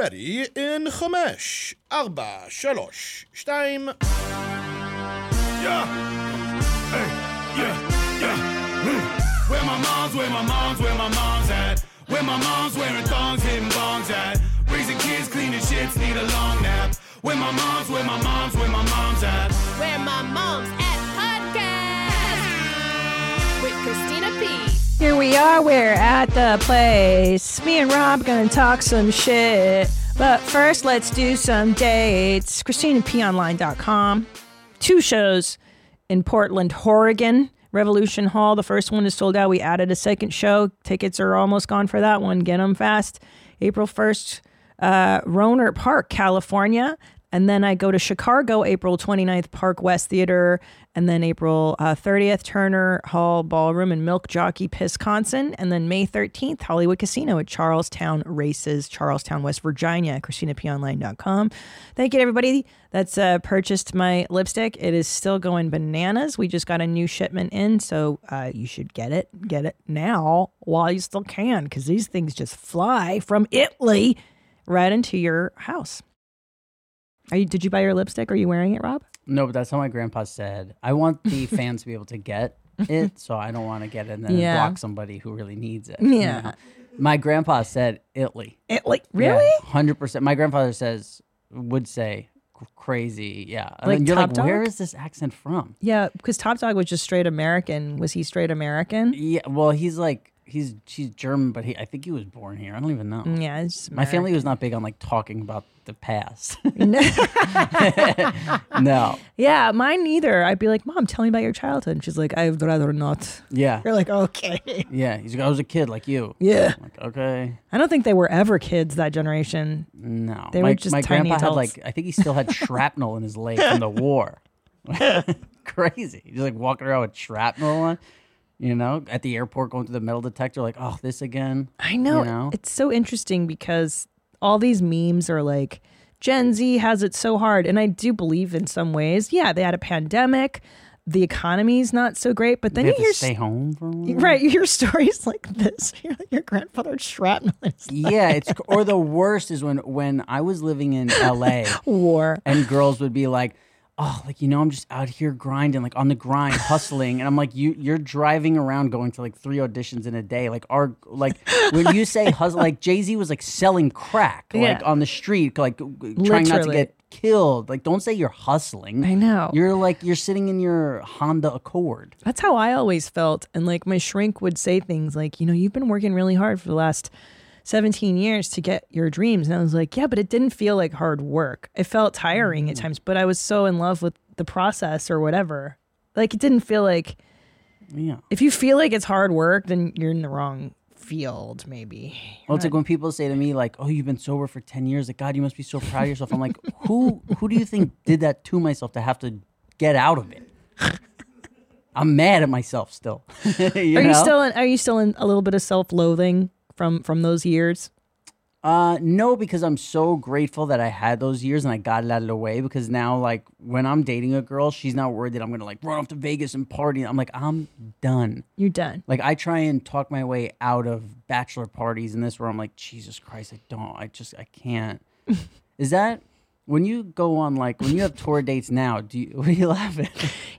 ready in חמש, ארבע, שלוש, שתיים. Yeah. Hey, yeah, yeah. Mm. Where my mom's, where my mom's, where my mom's at. Where my mom's wearing thongs, hitting bongs at. Raising kids, cleaning shits, need a long nap. Where my mom's, where my mom's, where my mom's at. Where my mom's at podcast with Christina P. Here we are, we're at the place. Me and Rob gonna talk some shit. But first, let's do some dates. ChristinaPOnline.com. Two shows in Portland, Oregon. Revolution Hall. The first one is sold out. We added a second show. Tickets are almost gone for that one. Get them fast. April 1st, uh, Rohnert Park, California. And then I go to Chicago, April 29th, Park West Theater. And then April uh, 30th, Turner Hall Ballroom in Milk Jockey, Wisconsin. And then May 13th, Hollywood Casino at Charlestown Races, Charlestown, West Virginia, ChristinaPOnline.com. Thank you to everybody that's uh, purchased my lipstick. It is still going bananas. We just got a new shipment in, so uh, you should get it. Get it now while you still can, because these things just fly from Italy right into your house. You? Did you buy your lipstick? Are you wearing it, Rob? No, but that's how my grandpa said. I want the fans to be able to get it, so I don't want to get it and then Yeah. block somebody who really needs it. you Yeah. know? My grandpa said Italy. Italy, really? Hundred percent. My grandfather says would say c- crazy. Yeah. And Like then you're Top like, where Dog? is this accent from? Yeah, because Top Dog was just straight American. Was he straight American? Yeah. Well, he's like he's she's German, but he I think he was born here. I don't even know. Yeah, it's My family was not big on like talking about the past. No. yeah, mine neither. I'd be like, "Mom, tell me about your childhood." And she's like, "I'd rather not." Yeah. You're like, "Okay." Yeah. He's like, I was a kid like you. Yeah. I'm like, okay. I don't think they were ever kids that generation. No. They my, were just my tiny grandpa had like I think he still had shrapnel in his leg from the war. Crazy. He's like walking around with shrapnel on. You know, at the airport going through the metal detector, like, oh, this again. I know. You know? It's so interesting because all these memes are like Gen Z has it so hard. And I do believe in some ways, yeah, they had a pandemic. The economy's not so great, but then you hear stay home for a while. right, you hear stories like this. You're your grandfather shrapnel Yeah, it's or the worst is when when I was living in LA war. and girls would be like, "Oh, like you know, I'm just out here grinding, like on the grind, hustling," and I'm like, "You you're driving around going to like three auditions in a day, like our like when you say hustle, like Jay Z was like selling crack, like Yeah. on the street, like trying not to get killed. Like, don't say you're hustling. I know. You're like you're sitting in your Honda Accord. That's how I always felt. And like my shrink would say things like, you know, you've been working really hard for the last 17 years to get your dreams. And I was like, yeah, but it didn't feel like hard work. It felt tiring at mm. times, but I was so in love with the process or whatever. Like it didn't feel like, Yeah. if you feel like it's hard work, then you're in the wrong field, maybe. Well, it's like when people say to me, like, "Oh, you've been sober for ten years. Like, God, you must be so proud of yourself." I'm like, who who do you think did that to myself to have to get out of it? I'm mad at myself still. you Are you know? still in, are you still in a little bit of self-loathing from from those years? Uh, no, because I'm so grateful that I had those years and I got it out of the way. Because now, like, when I'm dating a girl, she's not worried that I'm gonna like run off to Vegas and party. I'm like, I'm done. You're done. Like, I try and talk my way out of bachelor parties and this, where I'm like, Jesus Christ, I don't. I just, I can't. Is that when you go on like when you have tour dates now? Do you? What are you laughing?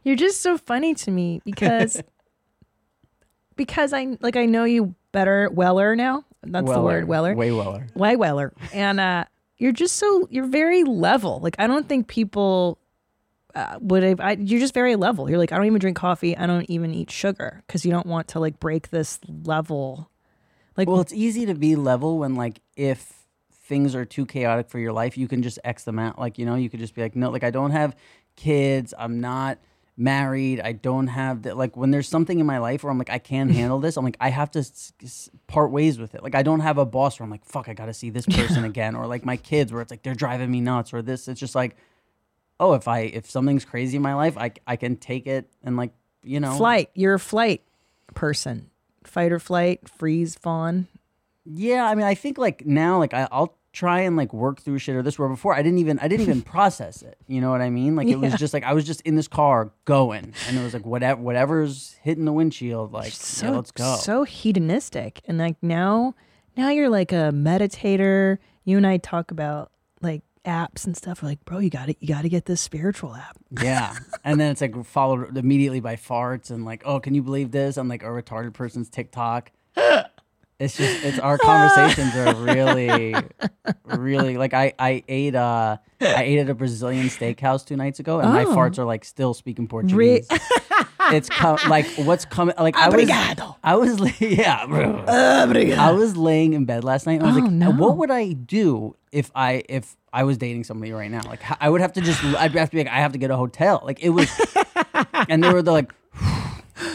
You're just so funny to me because because I like I know you better weller now. That's the word weller. Way weller. Way weller. And uh you're just so you're very level. Like I don't think people uh, would have. I, you're just very level. You're like I don't even drink coffee. I don't even eat sugar because you don't want to like break this level. Like Well, it's easy to be level when like if things are too chaotic for your life, you can just X them out. Like, you know, you could just be like, no, like I don't have kids, I'm not married, I don't have that like when there's something in my life where I'm like, I can't handle this, I'm like, I have to s- s- part ways with it. Like I don't have a boss where I'm like, fuck, I gotta see this person again. Or like my kids where it's like they're driving me nuts, or this it's just like, oh, if I if something's crazy in my life, I I can take it and like, you know flight. You're a flight person. Fight or flight, freeze, fawn. Yeah, I mean, I think like now, like I, I'll try and like work through shit or this. Where before I didn't even, I didn't even process it. You know what I mean? Like it was just like I was just in this car going, and it was like whatever, whatever's hitting the windshield, like so yeah, let's go. so hedonistic and like now now you're like a meditator. You and I talk about like apps and stuff. We're like, bro, you got to You got to get this spiritual app. Yeah. and then it's like followed immediately by farts and like, oh, can you believe this? On like a retarded person's TikTok. It's just it's our conversations are really really like I I ate uh I ate at a Brazilian steakhouse two nights ago and my Oh. farts are like still speaking Portuguese. it's com- like what's coming like I was I was yeah bro. I was laying in bed last night and I was Oh, like no. what would I do if I if I was dating somebody right now like I would have to just I'd have to be like I have to get a hotel like it was and they were the like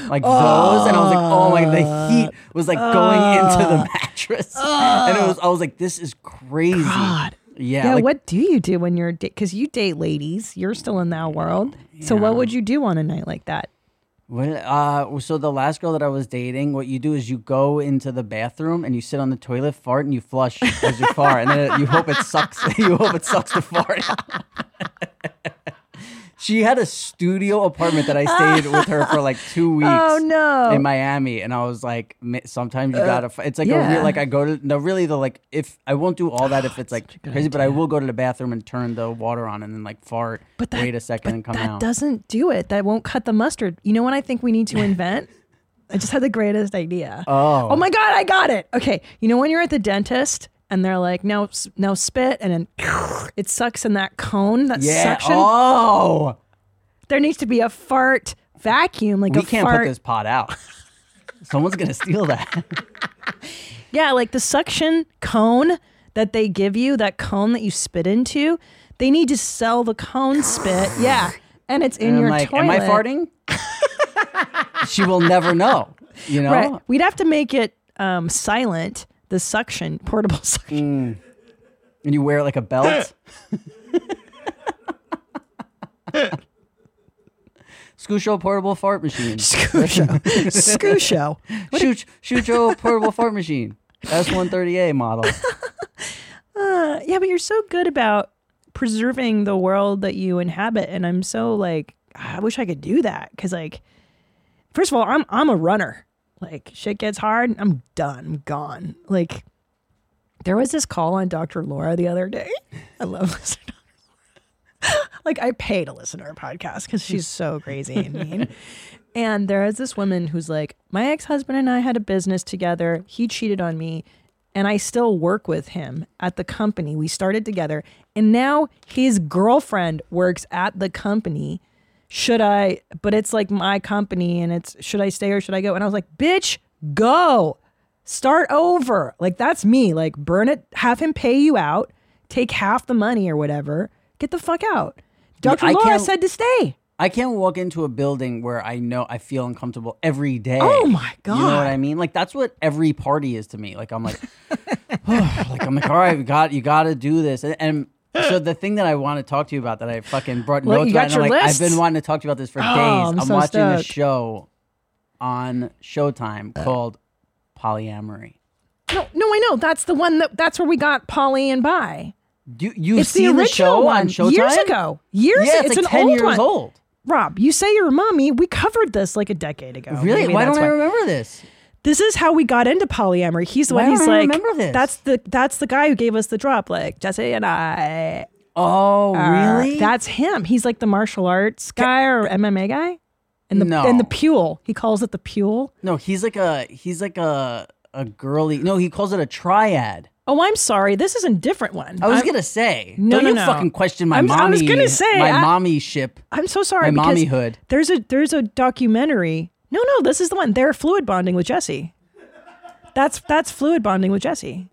like those and I was like oh my the heat was like going into the mattress and it was I was like this is crazy God. yeah, Yeah, like, what do you do when you're because you date ladies? You're still in that world. So what would you do on a night like that? What, uh, so the last girl that I was dating, what you do is you go into the bathroom and you sit on the toilet, fart, and you flush as you fart, and then you hope it sucks. You hope it sucks the fart. she had a studio apartment that I stayed with her for like two oh, weeks. Oh, no. In Miami, and I was like, sometimes you uh, gotta. f- It's like a real, like I go to no, really the like if I won't do all that if it's like crazy, but I will go to the bathroom and turn the water on and then like fart, But that, wait a second and come that out. doesn't do it. That won't cut the mustard. You know what I think we need to invent? I just had the greatest idea. Oh. Oh my god, I got it. Okay, you know when you're at the dentist and they're like, "No, no spit," and then it sucks in that cone, that yeah. suction. Oh. There needs to be a fart vacuum, like we a can't fart. put this pot out. Someone's gonna steal that. Yeah, like the suction cone that they give you, that cone that you spit into. They need to sell the cone spit. Yeah, and it's in And your like, toilet. am I farting? she will never know. You know. Right. We'd have to make it um, silent. The suction, portable suction. And you wear it like a belt. Scoosho portable fart machine. Scusho. Scusho. Shoot, Shucho portable fart machine. S130A model. Uh, yeah, but you're so good about preserving the world that you inhabit, and I'm so like, I wish I could do that because, like, first of all, I'm I'm a runner. Like, shit gets hard, I'm done, I'm gone. Like, there was this call on Dr. Laura the other day. I love listening. to Dr. Laura. like, I pay to listen to her podcast because she's so crazy and mean. And there is this woman who's like, my ex husband and I had a business together. He cheated on me, and I still work with him at the company. We started together, and now his girlfriend works at the company. Should I? But it's like my company, and it's should I stay or should I go? And I was like, bitch, go. Start over. Like, that's me. Like, burn it, have him pay you out, take half the money or whatever. Get the fuck out. Dr. I Laura said to stay. I can't walk into a building where I know I feel uncomfortable every day. Oh my god! You know what I mean? Like that's what every party is to me. Like I'm like, like I'm like, all right, we got you got to do this. And, and so the thing that I want to talk to you about that I fucking brought Look, notes you got about, and I'm like, list? I've been wanting to talk to you about this for Oh, days. I'm I'm so watching a show on Showtime uh. called Polyamory. No, no, I know. That's the one that that's where we got Polly and By. You you've It's the seen the, original show one on Showtime years ago. Years Yeah, it's, It's like an ten old years one. old. Rob, you say you're a mommy. We covered this like a decade ago. Really? Maybe Why don't I remember this? This is how we got into polyamory. He's the Why one. He's I like, remember this? that's the that's the guy who gave us the drop. Like Jesse and I. Oh, are- really? That's him. He's like the martial arts guy or MMA guy. And the No. and the pule. He calls it the pule. no. He's like a he's like a a girly. No, he calls it a triad. Oh, I'm sorry. This is a different one. I was I'm, gonna say, No, don't no, you no. fucking question my I'm- mommy? I was gonna say, my I- mommy ship. I'm so sorry. my mommyhood. There's a there's a documentary. No, no, this is the one. They're fluid bonding with Jesse. That's that's fluid bonding with Jesse.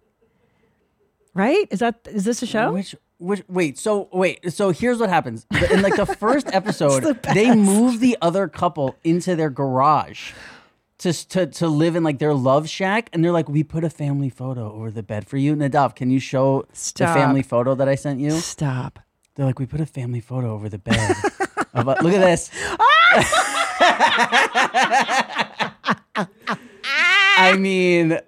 Right? Is that is this a show? Which which wait, so wait, so here's what happens. In like the first episode, the they move the other couple into their garage. To, to, to live in like their love shack and they're like we put a family photo over the bed for you nadav can you show Stop. the family photo that i sent you Stop. they're like we put a family photo over the bed a- look at this ah! I mean,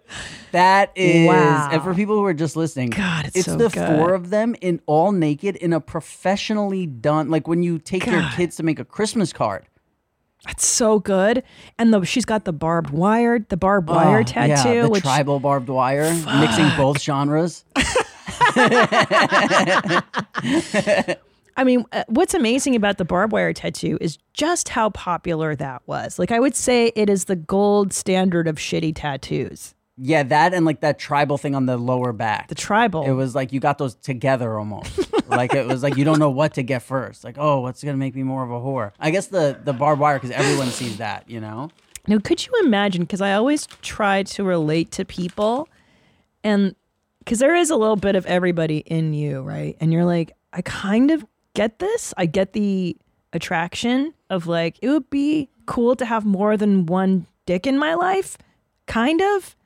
that is, Wow. and for people who are just listening, God, it's so the good. four of them in all naked in a professionally done, like when you take your kids to make a Christmas card. That's so good. And the she's got the barbed wire, the barbed oh, wire Oh, tattoo, yeah, the which tribal barbed wire, mixing both genres. I mean, uh, what's amazing about the barbed wire tattoo is just how popular that was. Like I would say it is the gold standard of shitty tattoos. Yeah, that and like that tribal thing on the lower back. The tribal. It was like you got those together almost. like it was like you don't know what to get first. Like, oh, what's gonna make me more of a whore? I guess the the barbed wire because everyone sees that, you know. Now, could you imagine? Because I always try to relate to people, and because there is a little bit of everybody in you, right? And you're like, I kind of get this. I get the attraction of like, it would be cool to have more than one dick in my life, kind of.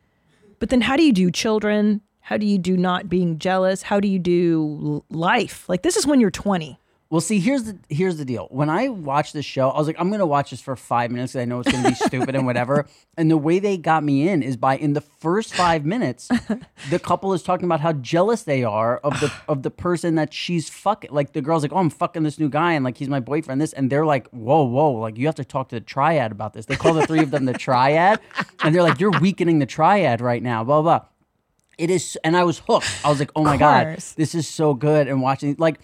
But then, how do you do children? How do you do not being jealous? How do you do life? Like, this is when you're 20. Well, see, here's the here's the deal. When I watched this show, I was like, I'm gonna watch this for five minutes because I know it's gonna be stupid and whatever. And the way they got me in is by in the first five minutes, the couple is talking about how jealous they are of the of the person that she's fucking. Like the girl's like, oh, I'm fucking this new guy, and like he's my boyfriend. This, and they're like, whoa, whoa, like you have to talk to the triad about this. They call the three of them the triad, and they're like, you're weakening the triad right now. Blah blah. blah. It is, and I was hooked. I was like, oh my god, this is so good. And watching like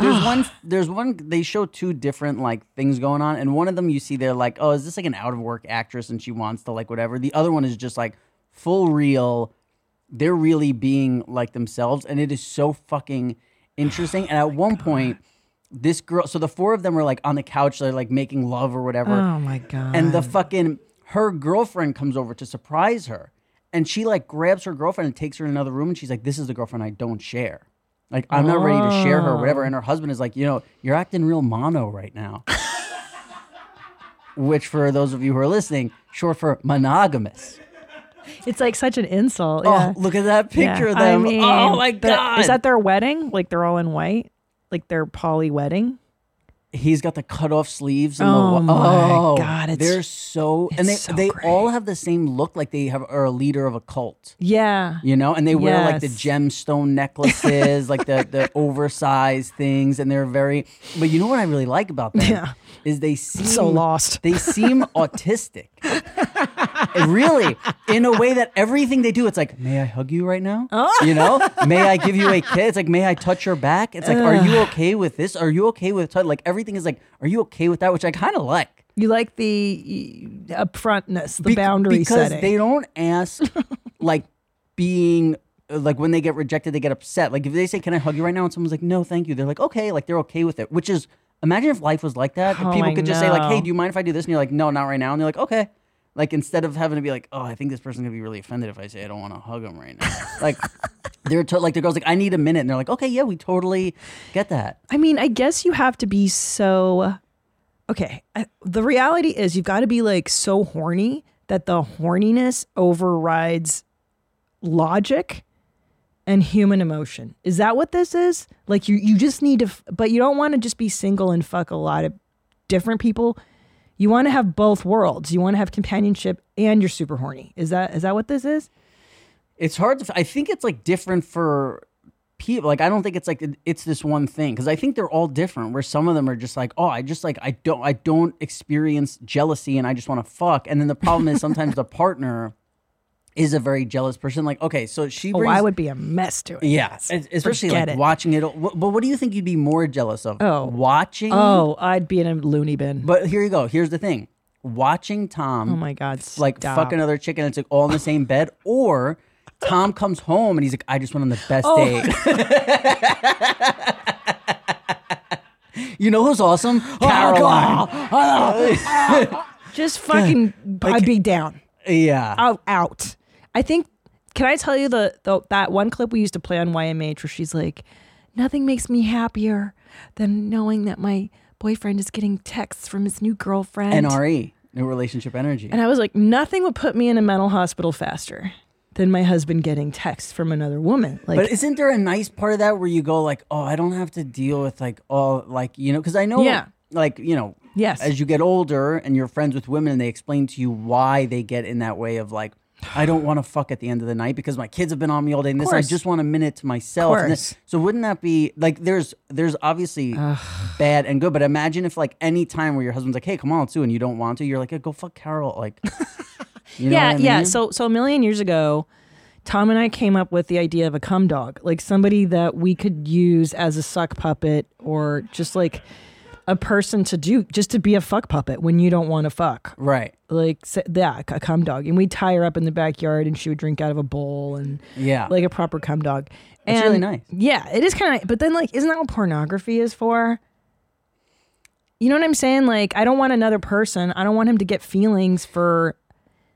there's one there's one they show two different like things going on and one of them you see they're like oh is this like an out of work actress and she wants to like whatever? The other one is just like full real they're really being like themselves and it is so fucking interesting and at one point this girl so the four of them are like on the couch they're like making love or whatever Oh my God. and the fucking her girlfriend comes over to surprise her and she like grabs her girlfriend and takes her in another room and she's like this is the girlfriend i don't share like i'm not ready to share her or whatever oh. and her husband is like you know you're acting real mono right now which for those of you who are listening short for monogamous it's like such an insult. Oh, yeah. oh look at that picture Yeah, of them I mean, oh my the- god Is that their wedding? Like they're all in white? Like their poly wedding? He's got the cut off sleeves and Oh the my oh, God, it's- they're so and they so they great. all have the same look like they have are a leader of a cult Yeah. you know and they wear like the gemstone necklaces like the the oversized things and they're very but you know what i really like about them Yeah. is they seem So lost. they seem autistic really? In a way that everything they do it's like may i hug you right now? Oh. you know? May i give you a kiss? It's like may i touch your back? It's like are you okay with this? Are you okay with touch like everything is like are you okay with that? Which i kind of like. You like the upfrontness, the Bec- boundary because setting. they don't ask like being like when they get rejected they get upset. Like if they say can i hug you right now? and someone's like no thank you they're like okay like they're okay with it. Which is imagine if life was like that. Oh, people I could just say like hey do you mind if i do this? And you're like no not right now. And they're like okay like instead of having to be like oh i think this person's gonna be really offended if i say i don't want to hug them right now like they're to- like the girl's like i need a minute and they're like okay yeah we totally get that I mean, I guess you have to be so. Okay. I, the reality is, you've got to be like so horny that the horniness overrides logic and human emotion. Is that what this is? Like, you, you just need to, f- but you don't want to just be single and fuck a lot of different people. You want to have both worlds. You want to have companionship and you're super horny. Is that is that what this is? it's hard to. I think it's like different for people. Like I don't think it's like it's this one thing because I think they're all different. Where some of them are just like, oh, I just like I don't I don't experience jealousy and I just want to fuck. And then the problem is sometimes the partner is a very jealous person. Like okay, so she Oh. I would be a mess to it. yeah, especially Forget like it. watching it. But what do you think you'd be more jealous of? Oh. watching. Oh, I'd be in a loony bin. but here you go. Here's the thing: watching Tom oh my god! like fuck another chicken. It's like all in the same bed, or Tom comes home and he's like, I just went on the best Oh. date. you know who's awesome? Oh, Caroline. Just fucking, I'd be down. yeah. Out, out. I think. Can I tell you the, the that one clip we used to play on YMH where she's like, "Nothing makes me happier than knowing that my boyfriend is getting texts from his new girlfriend." NRE, new relationship energy. And I was like, nothing would put me in a mental hospital faster than my husband getting texts from another woman. Like, but isn't there a nice part of that where you go like, oh, I don't have to deal with like all like you know because I know Yeah. like you know Yes. as you get older and you're friends with women and they explain to you why they get in that way of like I don't want to fuck at the end of the night because my kids have been on me all day and this I just want a minute to myself. And course. this- so wouldn't that be like there's there's obviously bad and good, but imagine if like any time where your husband's like, Hey, come on, let's do it," and you don't want to, you're like, yeah, go fuck Carol. Like you know yeah, what I yeah. mean? So so a million years ago, Tom and I came up with the idea of a cum dog, like somebody that we could use as a suck puppet or just like a person to do just to be a fuck puppet when you don't want to fuck. Right. Like yeah, a cum dog, and we'd tie her up in the backyard, and she would drink out of a bowl, and Yeah. like a proper cum dog. And really nice. Yeah, it is kind of. But then, like, isn't that what pornography is for? You know what I'm saying? Like, I don't want another person. I don't want him to get feelings for.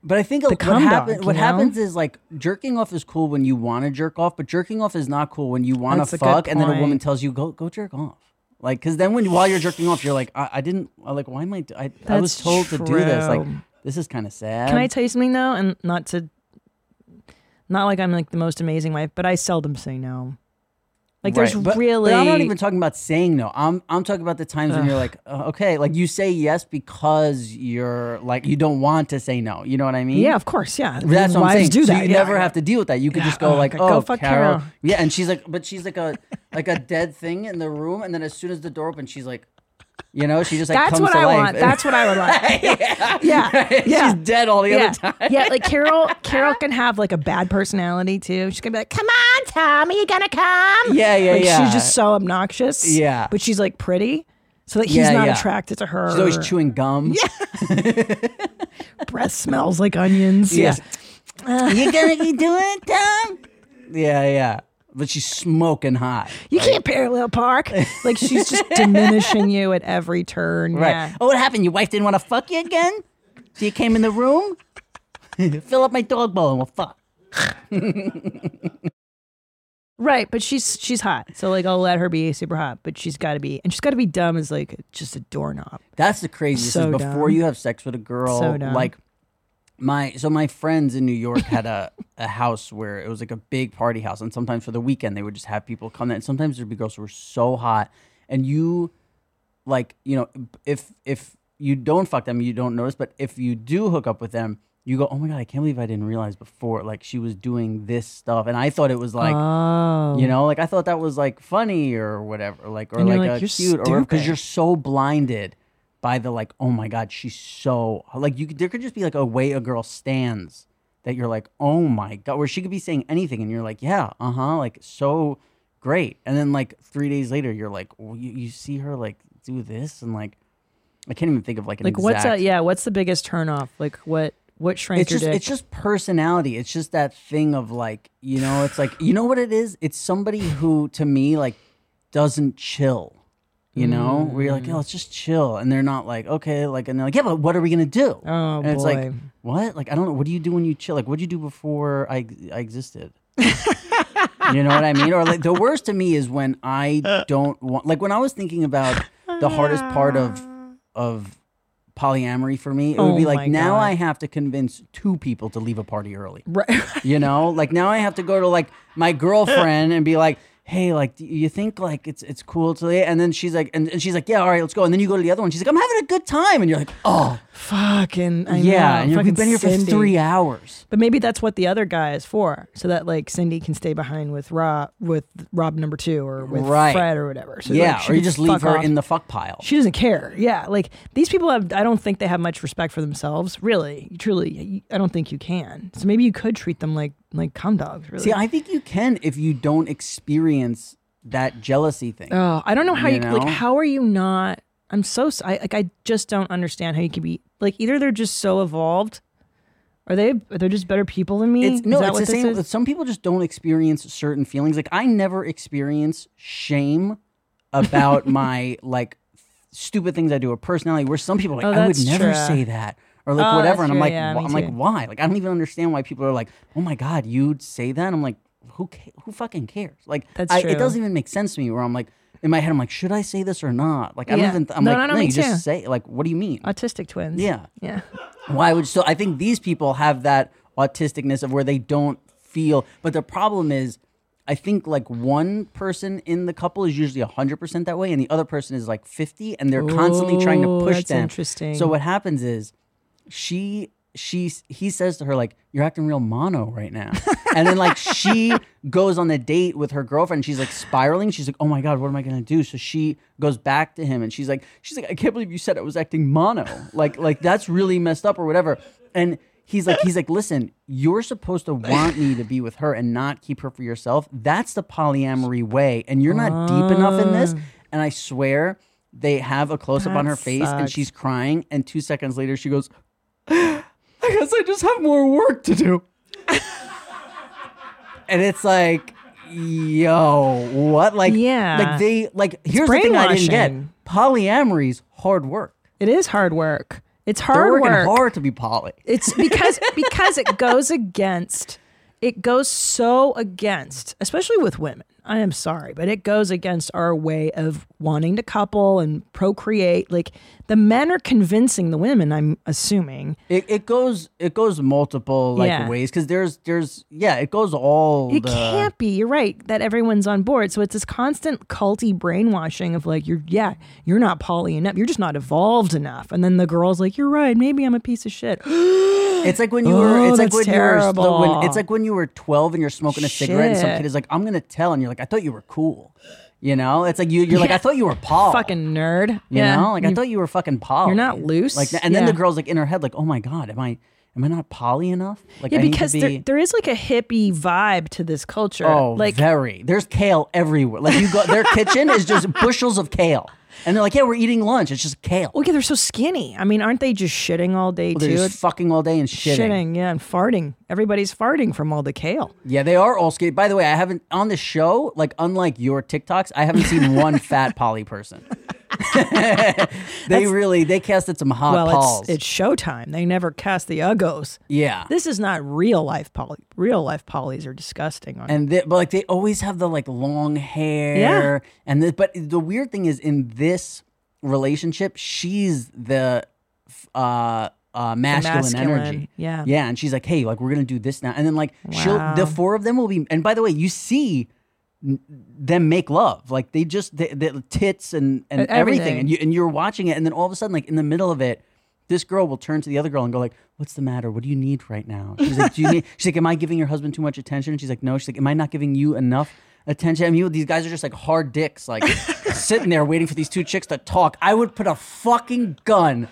But I think what, happen, dog, what happens is like jerking off is cool when you want to jerk off, but jerking off is not cool when you want to fuck and then a woman tells you go go jerk off. Like, because then when while you're jerking off, you're like, I, I didn't I like why am I? I, I was That's told to do this. Like, true. this is kind of sad. Can I tell you something though? And not to. Not like I'm like the most amazing wife, but I seldom say no. Like, there's but- really. But I'm not even talking about saying no. I'm I'm talking about the times when you're like, uh, okay, like you say yes because you're like you don't want to say no. You know what I mean? Yeah, of course. Yeah, That's what I'm saying. do so that. you yeah. never have to deal with that. You could just go oh, like, go "Oh, fuck Carol. Carol. Yeah, and she's like, but she's like a like a dead thing in the room, and then as soon as the door opens, she's like, you know, she just like That's what I life. want. That's what I would like. yeah, yeah. she's dead all the yeah. other time. yeah, like Carol. Carol can have like a bad personality too. She's gonna be like, "Come on, Tom, are you gonna come?" Yeah, yeah, like, yeah. She's just so obnoxious. Yeah. but she's like pretty, so that he's Yeah, not yeah. attracted to her. She's always chewing gum. Yeah. Breath smells like onions. Yes. Yeah. you gonna be doing it, Tom? Yeah, yeah. But she's smoking hot. You can't parallel park. Like she's just diminishing you at every turn. Right. Yeah. Oh, what happened? Your wife didn't want to fuck you again? So you came in the room? Fill up my dog bowl and we'll fuck. Right, but she's she's hot. So like I'll let her be super hot, but she's got to be and she's got to be dumb as like just a doorknob. That's the craziest. So is before you have sex with a girl, So dumb. like my so my friends in New York had a, a house where it was like a big party house, and sometimes for the weekend they would just have people come there. And sometimes there'd be girls who were so hot, and you like you know if if you don't fuck them, you don't notice. But if you do hook up with them, you go, oh my god, I can't believe I didn't realize before. Like she was doing this stuff, and I thought it was like. oh, You know, like I thought that was like funny or whatever, like or And like, like, a "You're cute or because you're so blinded by the like, oh my god, she's so like you. could- There could just be like a way a girl stands that you're like, oh my god, where she could be saying anything and you're like, yeah, uh huh, like so great, and then like three days later, you're like, you, you see her like do this and like, I can't even think of like an like what's exact, that? Yeah, what's the biggest turn off? Like what what shrank it's your just dick? it's just personality. It's just that thing of like, you know, it's like you know what it is? It's somebody who to me like doesn't chill. You know? Where you're like, oh, mm. let's just chill. And they're not like, okay, like and they're like, yeah, but what are we gonna do? Oh, and it's like, what? Like, I don't know. What do you do when you chill? Like, what do you do before I I existed? you know what I mean? Or like the worst to me is when I don't want like when I was thinking about the hardest part of of polyamory for me, it would Oh be like now God. I have to convince two people to leave a party early. right. You know? Like now I have to go to like my girlfriend and be like, hey, like, do you think like it's it's cool to and then she's like and, and she's like, Yeah, all right, let's go. And then you go to the other one, she's like, I'm having a good time. And you're like, Oh Fucking I yeah. know, fucking we've been here Cindy. for three hours. But maybe that's what the other guy is for, so that like Cindy can stay behind with Rob with Rob number two or with Right. Fred or whatever. So yeah. like, or you just leave her off. in the fuck pile. She doesn't care. Yeah, like these people have. I don't think they have much respect for themselves. Really, truly, I don't think you can. So maybe you could treat them like like cum dogs. Really. See, I think you can if you don't experience that jealousy thing. oh, I don't know how You you, like. How are you not? I'm so. I like. I just don't understand how you could be like. Either they're just so evolved, or they are they just better people than me. It's no, it's what the same. is? Some people just don't experience certain feelings. Like I never experience shame about my like stupid things I do or personality. Where some people are like, Oh, I would never true. say that or like Oh, whatever, and I'm true. like, Yeah, wh- I'm like, why? Like I don't even understand why people are like, oh my god, you'd say that. I'm like, who ca- who fucking cares? Like That's I, it doesn't even make sense to me. Where I'm like. In my head, I'm like, should I say this or not? Like, I don't Yeah. even. I'm No, like, no, no, me you too. just say. Like, what do you mean? Autistic twins. Yeah. Yeah. Why would so? I think these people have that autisticness of where they don't feel. But the problem is, I think like one person in the couple is usually hundred percent that way, and the other person is like fifty, and they're constantly trying to push that's them. interesting. So what happens is, she she he says to her like you're acting real mono right now. And then like she goes on the date with her girlfriend. She's like spiraling. She's like oh my god what am i gonna do? So she goes back to him and she's like she's like i can't believe you said i was acting mono. Like like that's really messed up or whatever. And he's like he's like listen you're supposed to want me to be with her and not keep her for yourself. That's the polyamory way and you're not deep enough in this. Oh. And i swear they have a close up on her face and she's crying. And two seconds later she goes I guess I just have more work to do. and it's like, yo, what? Like, Yeah. like they like. here's the thing I didn't get: brainwashing. polyamory's hard work. It is hard work. It's They're hard working work. hard to be poly. It's because because it goes against it goes so against, especially with women. I am sorry, but it goes against our way of wanting to couple and procreate. Like the men are convincing the women, I'm assuming. It, it goes it goes multiple like Yeah. ways because there's there's yeah it goes all It the, can't be. You're right that everyone's on board. So it's this constant culty brainwashing of like, you're yeah, you're not poly enough. You're just not evolved enough. And then the girl's like, you're right. Maybe I'm a piece of shit. It's like when you were. Oh, It's like when you were. terrible. When, it's like when you were twelve and you're smoking a cigarette, and some kid is like, "I'm gonna tell," and you're like, "I thought you were cool." You know, it's like you. You're like, "I thought you were Paul." Fucking nerd. You yeah. know, like I thought you were fucking Paul. You're not loose. Like, and then the girl's like in her head, like, "Oh my god, am I? Am I not poly enough?" Like, Yeah, I need to because be- there, there is like a hippie vibe to this culture. Oh, like very. There's kale everywhere. Like you go, their kitchen is just bushels of kale, and they're like, "Yeah, we're eating lunch. It's just kale." well, yeah, they're so skinny. I mean, aren't they just shitting all day They're too? just fucking all day and shitting. shitting, yeah, and farting. Everybody's farting from all the kale. Yeah, they are all skinny. By the way, I haven't on the show, like unlike your TikToks, I haven't seen one fat poly person. they really they casted some hot well, Pauls. it's it's Showtime. They never cast the uggos. yeah. This is not real life poly. Real life polys are disgusting. And they, but like they always have the like long hair Yeah. and the, but the weird thing is in this relationship she's the uh uh masculine, masculine, energy yeah. yeah and she's like hey like we're gonna do this now and then like she'll the four of them will be and by the way you see them make love. Like they just the, tits and and everything. everything. and you and you're watching it and then all of a sudden like in the middle of it this girl will turn to the other girl and go like what's the matter? What do you need right now? She's like do you need she's like am i giving your husband too much attention? And she's like no. She's like am i not giving you enough attention? I mean these guys are just like hard dicks like sitting there waiting for these two chicks to talk. I would put a fucking gun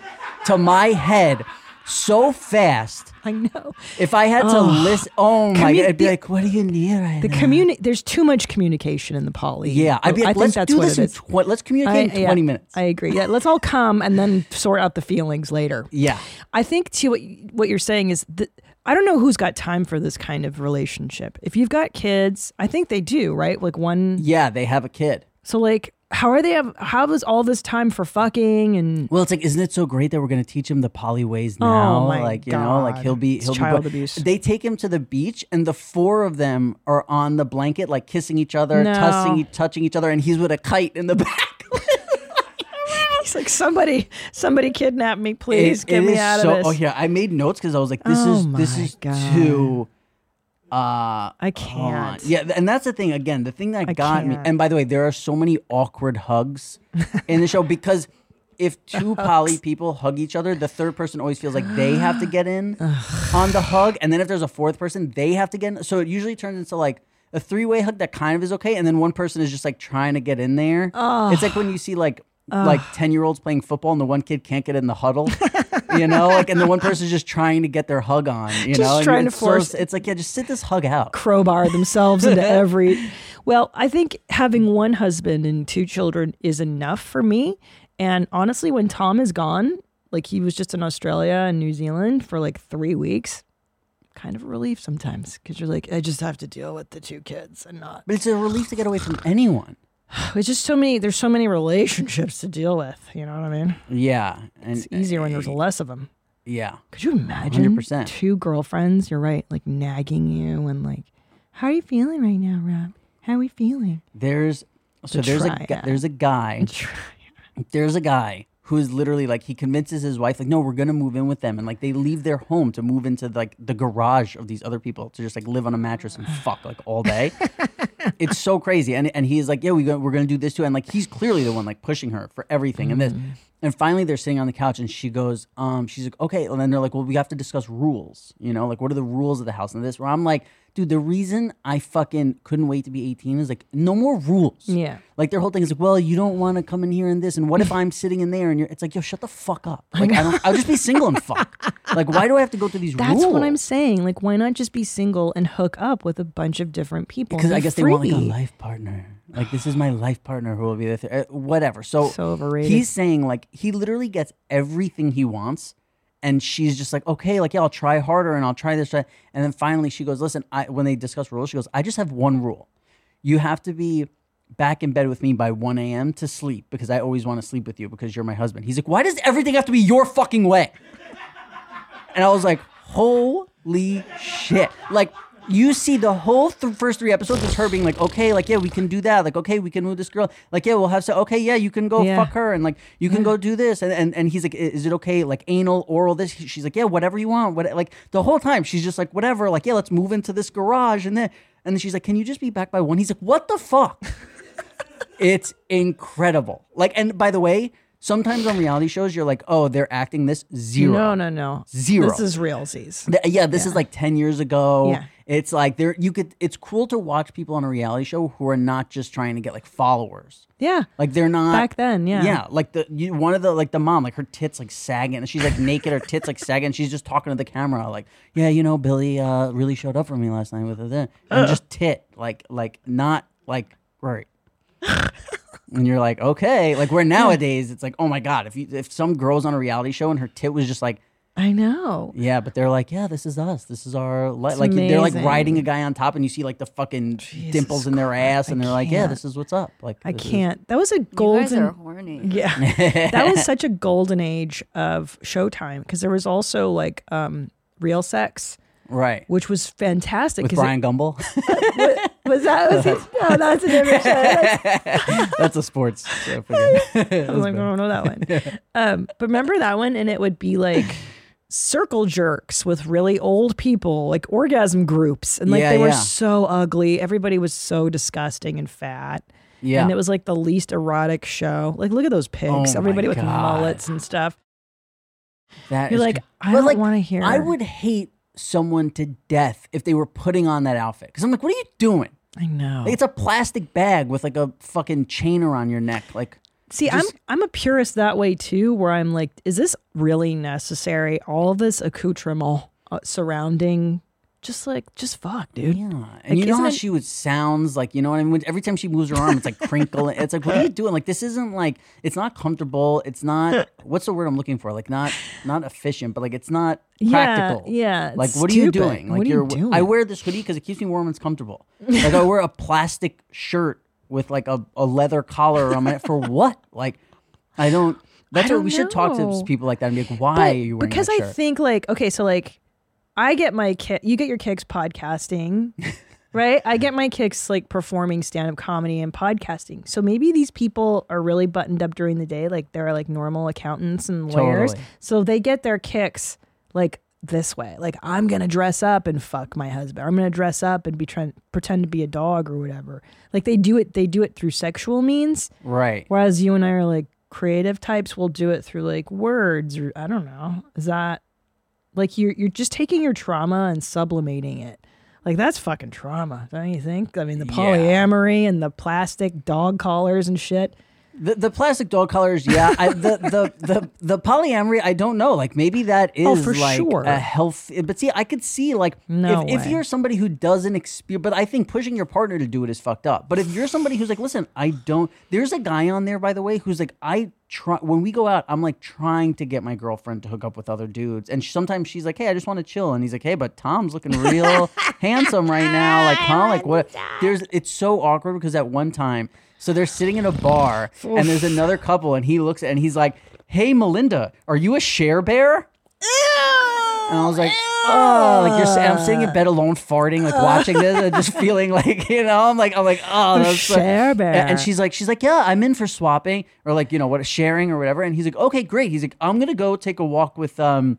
to my head so fast I know if I had to listen, oh my god, I'd be the- like, "What do you need right the now?" communi- There's too much communication in the poly. yeah, I'd be like, think "Let's that's do what this it in tw- let's communicate in yeah, twenty minutes." I agree. Yeah, let's all come and then sort out the feelings later. yeah, I think too what what you're saying is that I don't know who's got time for this kind of relationship. If you've got kids, I think they do, right? Like one yeah, they have a kid. so like how are they have how is all this time for fucking and Well, it's like, isn't it so great that we're going to teach him the poly ways oh now? Oh like, you know, like he'll be he'll child be abuse. They take him to the beach, and the four of them are on the blanket, like kissing each other, No. touching touching each other, and he's with a kite in the back. he's like somebody somebody kidnap me please It- get it me out so, of this. Oh yeah, I made notes because I was like, this Oh is this is God. too. Uh, I can't. Yeah, and that's the thing. Again, the thing that I got me. can't. And by the way, there are so many awkward hugs in the show because if two poly people hug each other, the third person always feels like they have to get in on the hug, and then if there's a fourth person, they have to get in. So it usually turns into like. A three-way hug that kind of is okay, and then one person is just like trying to get in there. It's like when you see like like ten-year-olds playing football, and the one kid can't get in the huddle, you know, like, and the one person's just trying to get their hug on, you Just know, and trying to it's so- force- it's like yeah, just sit this hug out. crowbar themselves into every well i think having one husband and two children is enough for me and honestly when tom is gone like he was just in australia and new zealand for like three weeks kind of a relief sometimes because you're like i just have to deal with the two kids and not But it's a relief to get away from anyone. it's just so many there's so many relationships to deal with you know what i mean? Yeah, and it's easier when there's less of them yeah, could you imagine 100%. two girlfriends you're right like nagging you and like how are you feeling right now rob? How are we feeling? There's so The there's a triad. there's a guy there's a guy who is literally like he convinces his wife like no we're gonna move in with them and like they leave their home to move into like the garage of these other people to just like live on a mattress and fuck like all day. It's so crazy and and he's like yeah we go, we're gonna do this too and like he's clearly the one like pushing her for everything and this. And finally they're sitting on the couch and she goes um she's like okay and then they're like well we have to discuss rules you know like what are the rules of the house? And this where i'm like dude the reason i fucking couldn't wait to be 18 is like no more rules Yeah. like their whole thing is like, well, you don't want to come in here and this, and what if I'm sitting in there and you're? It's like, yo, shut the fuck up. Like I, don't. I'll just be single and fuck. Like why do I have to go through these rules? That's rules? what I'm saying. Like, why not just be single and hook up with a bunch of different people? Because I guess they want like a life partner. Like this is my life partner who will be there. Th- uh, whatever. So So overrated. He's saying like he literally gets everything he wants, and she's just like, okay, like yeah, I'll try harder and I'll try this. Try. And then finally she goes, listen, I when they discuss rules, she goes, I just have one rule. You have to be back in bed with me by 1 a.m. to sleep because I always want to sleep with you because you're my husband. He's like, why does everything have to be your fucking way? And I was like, holy shit. Like, you see the whole th- first three episodes is her being like, okay, like, yeah, we can do that. Like, okay, we can move this girl. Like, yeah, we'll have so, okay, yeah, you can go Yeah. fuck her and like, you can go do this. And, and, and he's like, is it okay? Like, anal, oral, this? She's like, yeah, whatever you want. What, like, the whole time she's just like, whatever. Like, yeah, let's move into this garage. And then, and then she's like, can you just be back by one? He's like, what the fuck? It's incredible. Like, and by the way, sometimes on reality shows, you're like, oh, they're acting this zero. No, no, no. Zero. This is realsies. Th- yeah, this is like 10 years ago. Yeah. It's like there you could it's cool to watch people on a reality show who are not just trying to get like followers. Yeah. Like they're not Back then, yeah. Yeah, like the you, one of the like the mom like her tits like sagging and she's like naked her tits like sagging she's just talking to the camera like, "Yeah, you know, Billy uh really showed up for me last night with it." And Uh. just tit like like not like right. And you're like, "Okay." Like where nowadays it's like, "Oh my god, if you if some girl's on a reality show and her tit was just like I know. yeah, but they're like, yeah, this is us. This is our li-. like. They're like riding a guy on top, and you see like the fucking dimples in their ass, and they're like, yeah, can't. this is what's up. Like, I this is- can't. That was a You guys are golden. horny. Yeah. that was such a golden age of Showtime because there was also like um real sex, right which was fantastic. with 'cause it- Bryant Gumbel. was that was it? No, that's a different show. That's- That's a sports. show, forget it. I was like, I don't know that one. Um, but remember that one, and it would be like circle jerks with really old people, like orgasm groups, and like Yeah, they were yeah. so ugly. Everybody was so disgusting and fat. Yeah. And it was like the least erotic show. Like, look at those pigs. Oh my Everybody with God. mullets and stuff. That You're is like, I But, don't like, wanna hear. I would hate someone to death if they were putting on that outfit because I'm like, what are you doing? I know. Like, it's a plastic bag with like a fucking chain around your neck. Like, See, just- I'm I'm a purist that way too, where I'm like, is this really necessary? All this accoutrement uh, surrounding, just like, just fuck, dude. Yeah, and Like, you know how it- she would sounds like you know what I mean. Every time she moves her arm, it's like crinkling. It's like, what are you doing? Like this isn't like it's not comfortable. It's not what's the word I'm looking for? Like not not efficient, but like it's not Yeah, practical. yeah, Like it's what are you stupid. doing? Like What are you you're. doing? I wear this hoodie because it keeps me warm and it's comfortable. Like I wear a plastic shirt with like a, a leather collar on it for what? Like I don't. That's I what we should talk to people like that and be like, why But are you wearing because I think like okay, so like I get my kick. You get your kicks podcasting, right? I get my kicks like performing stand up comedy and podcasting. So maybe these people are really buttoned up during the day, like they're like normal accountants and lawyers. Totally. So they get their kicks like this way. Like I'm gonna dress up and fuck my husband. I'm gonna dress up and be trying pretend to be a dog or whatever. Like they do it. They do it through sexual means. right. Whereas you and I are like creative types, we'll do it through like words or I don't know. Is that like you're you're just taking your trauma and sublimating it? Like that's fucking trauma, don't you think? I mean, the Yeah. polyamory and the plastic dog collars and shit. The, the plastic dog collars, yeah. I, the, the the the polyamory, I don't know. Like maybe that oh, is Oh, for like sure. a health. But see, I could see like No if, if you're somebody who doesn't experience, but I think pushing your partner to do it is fucked up. But if you're somebody who's like, listen, I don't. There's a guy on there, by the way, who's like, I try when we go out, I'm like trying to get my girlfriend to hook up with other dudes, and sometimes she's like, hey, I just want to chill, and he's like, hey, but Tom's looking real handsome right now, like, huh? Like what? There's it's so awkward because at one time. So they're sitting in a bar and there's another couple and he looks and he's like, "Hey Melinda, are you a share bear?" And I was like, oh, like you're. I'm sitting in bed alone, farting, like watching this, and just feeling like you know. I'm like, I'm like, oh, that's Share Bear. And she's like, she's like, yeah, I'm in for swapping or like you know what, sharing or whatever. And he's like, okay, great. He's like, I'm gonna go take a walk with um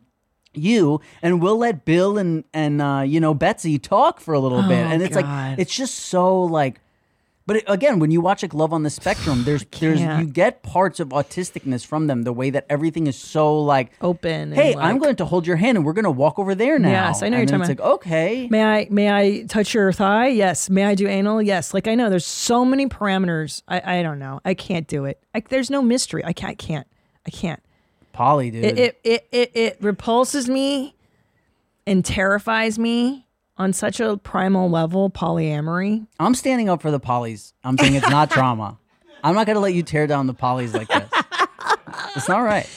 you and we'll let Bill and and uh, you know Betsy talk for a little bit. Oh, And it's God. like it's just so like but it, again, when you watch like Love on the Spectrum, there's there's you get parts of autisticness from them. The way that everything is so like Open. and, Hey, I'm going to hold your hand and we're going to walk over there now. Yes, I know and you're talking It's like okay, May I may I touch your thigh? Yes. May I do anal? Yes. Like I know there's so many parameters. I, I don't know. I can't do it. I, there's no mystery. I can't. I can't. I can't. Polly, dude. It, it it it it repulses me and terrifies me on such a primal level. Polyamory. I'm standing up for the polys. I'm saying it's not drama. I'm not going to let you tear down the polys like this. It's not right.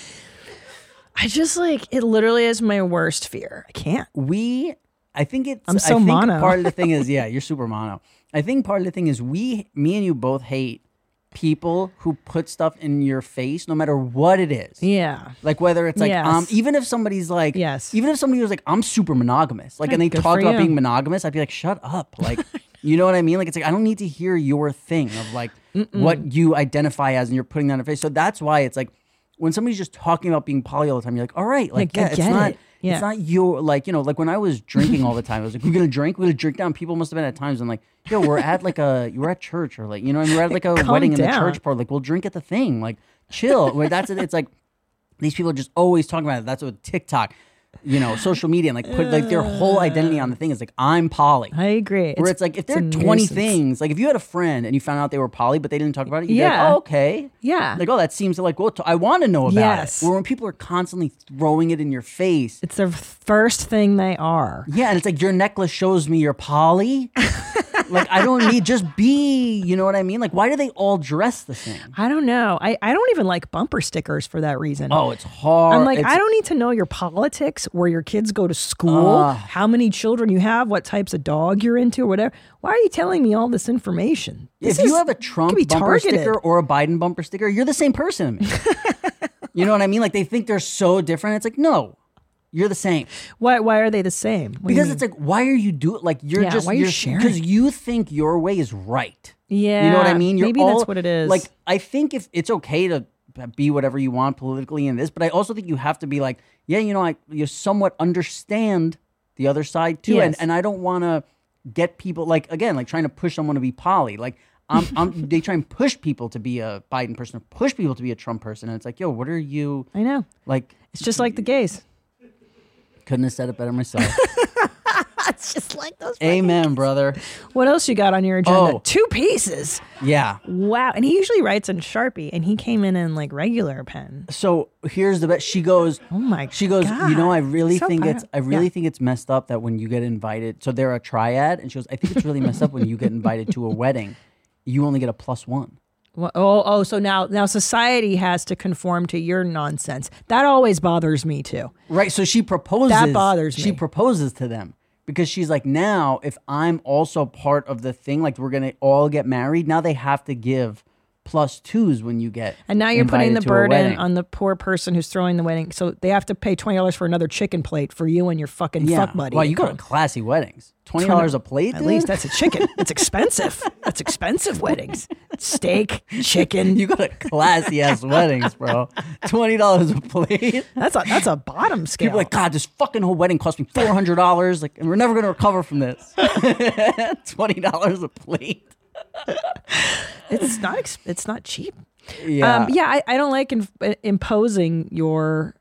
I just like it. Literally is my worst fear. I can't. we I think it's I'm so I think mono. part of the thing is yeah, you're super mono. I think part of the thing is we me and you both hate people who put stuff in your face no matter what it is. Yeah. Like whether it's like Yes. um even if somebody's like Yes. even if somebody was like I'm super monogamous like and they Good talk about you. being monogamous I'd be like shut up like you know what I mean like it's like I don't need to hear your thing of like what you identify as and you're putting that in your face so that's why it's like when somebody's just talking about being poly all the time you're like all right like Like, yeah it's not it. Yeah. it's not your like you know like when I was drinking all the time I was like we're gonna drink? We're gonna drink down? People must have been at times and like yo we're at like a you were at church or like you know and we're at like a Calm wedding in the church part like we'll drink at the thing. Like chill. Where that's it it's like these people are just always talking about it. That's what TikTok, you know, social media, and like put like their whole identity on the thing is like I'm poly. I agree. Where it's like if there are 20 nuisance. things, like if you had a friend and you found out they were poly but they didn't talk about it, you'd be Yeah. like, oh, okay. Yeah. Like, oh, that seems like, well, I want to know about Yes. it. Where when people are constantly throwing it in your face, It's the first thing they are. yeah, and it's like your necklace shows me you're poly. like, I don't need, just be, you know what I mean? Like, why do they all dress the same? I don't know. I, I don't even like bumper stickers for that reason. Oh, it's hard. I'm like, It's- I don't need to know your politics, where your kids go to school, Ah. how many children you have, what types of dog you're into, or whatever. Why are you telling me all this information? If This you have a Trump bumper targeted. sticker or a Biden bumper sticker, you're the same person to me. you know what I mean? Like they think they're so different. It's like, no, you're the same. why why are they the same? What do you Because mean? it's like, why are you doing like you're Yeah, just why are you you're sharing? because you think your way is right. yeah, You know what I mean? You're maybe all- that's what it is. Like I think if it's okay to be whatever you want politically in this, but I also think you have to be like, yeah, you know, I you somewhat understand the other side too, and Yes. and I don't want to get people like again like trying to push someone to be poly like. I'm, I'm, they try and push people to be a Biden person, or push people to be a Trump person, and it's like, yo, what are you I know. like? It's just like the gays. Couldn't have said it better myself. It's just like those. Amen, brother. What else you got on your agenda? Oh. Two pieces. Yeah. Wow. And he usually writes in Sharpie, and he came in in like regular pen. So here's the best. She goes. Oh my She goes. You know, I really So think proud- it's. I really yeah. think it's messed up that when you get invited. So they're a triad, and she goes. I think it's really messed up when you get invited to a wedding, you only get a plus one. Well, oh, oh, so now now society has to conform to your nonsense. That always bothers me too. Right. So she proposes. That bothers She me. proposes to them because she's like, now if I'm also part of the thing, like we're gonna all get married. Now they have to give plus twos when you get. And now you're putting the burden on the poor person who's throwing the wedding. So they have to pay twenty dollars for another chicken plate for you and your fucking Yeah. fuck buddy. Wow, you go to classy weddings. Twenty dollars a plate. At dude? least that's a chicken. It's expensive. That's expensive weddings. Steak, chicken. You go to classy ass weddings, bro. Twenty dollars a plate. That's a that's a bottom scale. People are like, God, this fucking whole wedding cost me four hundred dollars. Like, and we're never gonna recover from this. Twenty dollars a plate. It's not ex- it's not cheap. Yeah. Um, yeah, I, I don't like in, imposing your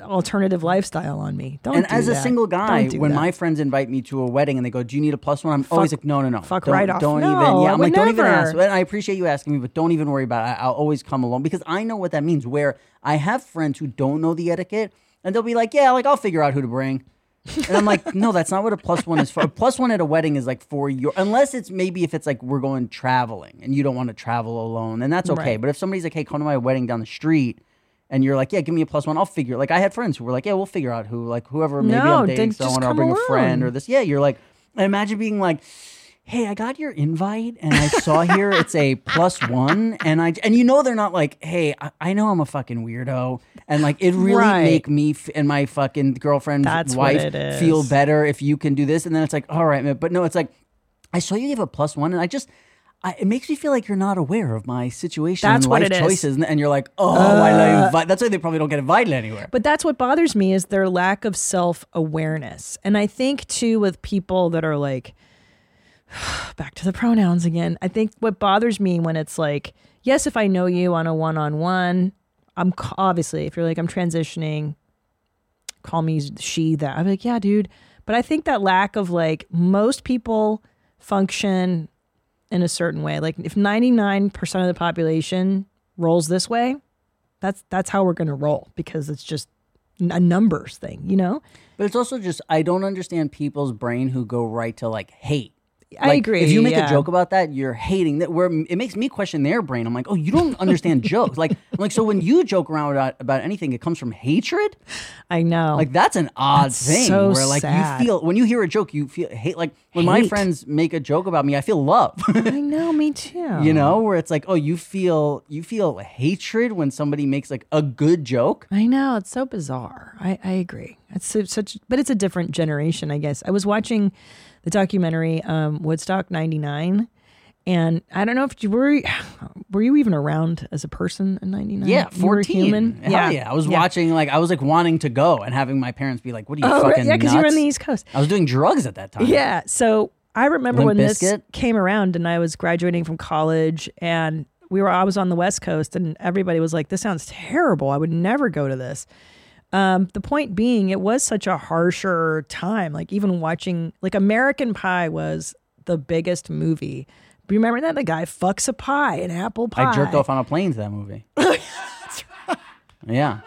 alternative lifestyle on me. Don't. and do as a single guy, when that. my friends invite me to a wedding and they go, "Do you need a plus one?" I'm always like, "No, no, no. fuck don't, right off. Don't No, even. Yeah, I'm like, don't even ask. And I appreciate you asking me, but don't even worry about it. I'll always come along because I know what that means. Where I have friends who don't know the etiquette, and they'll be like, "Yeah, like I'll figure out who to bring." And I'm like, no, that's not what a plus one is for. A plus one at a wedding is like for your, unless it's maybe if it's like we're going traveling and you don't want to travel alone, and that's okay. Right. But if somebody's like, hey, come to my wedding down the street, and you're like, yeah, give me a plus one, I'll figure. Like I had friends who were like, yeah, we'll figure out who, like whoever maybe No, I'm dating, then so I just want to come bring a friend or this. Yeah, you're like, imagine being like, "Hey, I got your invite, and I saw here it's a plus one, and I and you know they're not like, hey, I, I know I'm a fucking weirdo, and like it really Right. make me f- and my fucking girlfriend's That's wife feel better if you can do this, and then it's like, all right, man, but no, it's like, I saw you gave a plus one, and I just. I, it makes me feel like you're not aware of my situation That's and what life it is. choices, and, and you're like, "Oh, I know you." Uh. That's why they probably don't get invited anywhere. But that's what bothers me is their lack of self awareness. And I think too with people that are like back to the pronouns again. I think what bothers me when it's like, yes, if I know you on a one on one, I'm obviously if you're like I'm transitioning, call me she that. I'm like, yeah, dude. But I think that lack of like most people function in a certain way. Like if 99% of the population rolls this way, that's that's how we're going to roll because it's just a numbers thing, you know? But it's also just I don't understand people's brain who go right to like hate. I Like, agree, If you make yeah. a joke about that, you're hating that. Where it makes me question their brain. I'm like, oh, you don't understand jokes. Like, I'm like so when you joke around about, about anything, it comes from hatred. I know. Like that's an odd That's thing. so where like sad. you feel when you hear a joke, you feel hate. Like when my friends make a joke about me, I feel love. I know, me too. you know, where it's like, oh, you feel you feel hatred when somebody makes like a good joke. I know it's so bizarre. I, I agree. It's such, but it's a different generation, I guess. I was watching the documentary um, Woodstock '99, and I don't know if you were were you even around as a person in '99? Yeah, you were 14. human. Hell yeah. I was watching, like, I was like wanting to go and having my parents be like, what are you Oh, right. fucking yeah, because you were on the East Coast. I was doing drugs at that time. Yeah. So I remember Limp when this came around and I was graduating from college and we were I was on the West Coast and everybody was like, This sounds terrible. I would never go to this. Um, the point being it was such a harsher time. Like even watching like American Pie was the biggest movie. Remember that the guy fucks a pie, an apple pie. I jerked off on a plane to that movie. Yeah.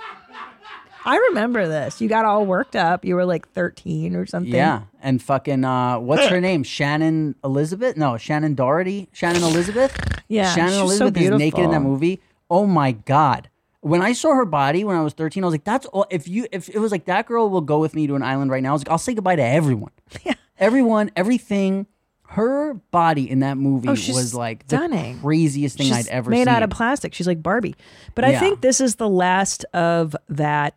I remember this. You got all worked up. You were like 13 or something. Yeah. And fucking, uh, what's her name? Shannon Elizabeth? No, Shannen Doherty? Shannon Elizabeth? Yeah, Shannon she's so Elizabeth is naked in that movie. Oh my God. When I saw her body when I was 13, I was like, that's all. If you, if it was like that girl will go with me to an island right now, I was like, I'll say goodbye to everyone. Yeah. Everyone, everything. Her body in that movie Oh, she's was like stunning. the craziest thing She's I'd ever made seen. out of plastic. She's like Barbie. But I Yeah. think this is the last of that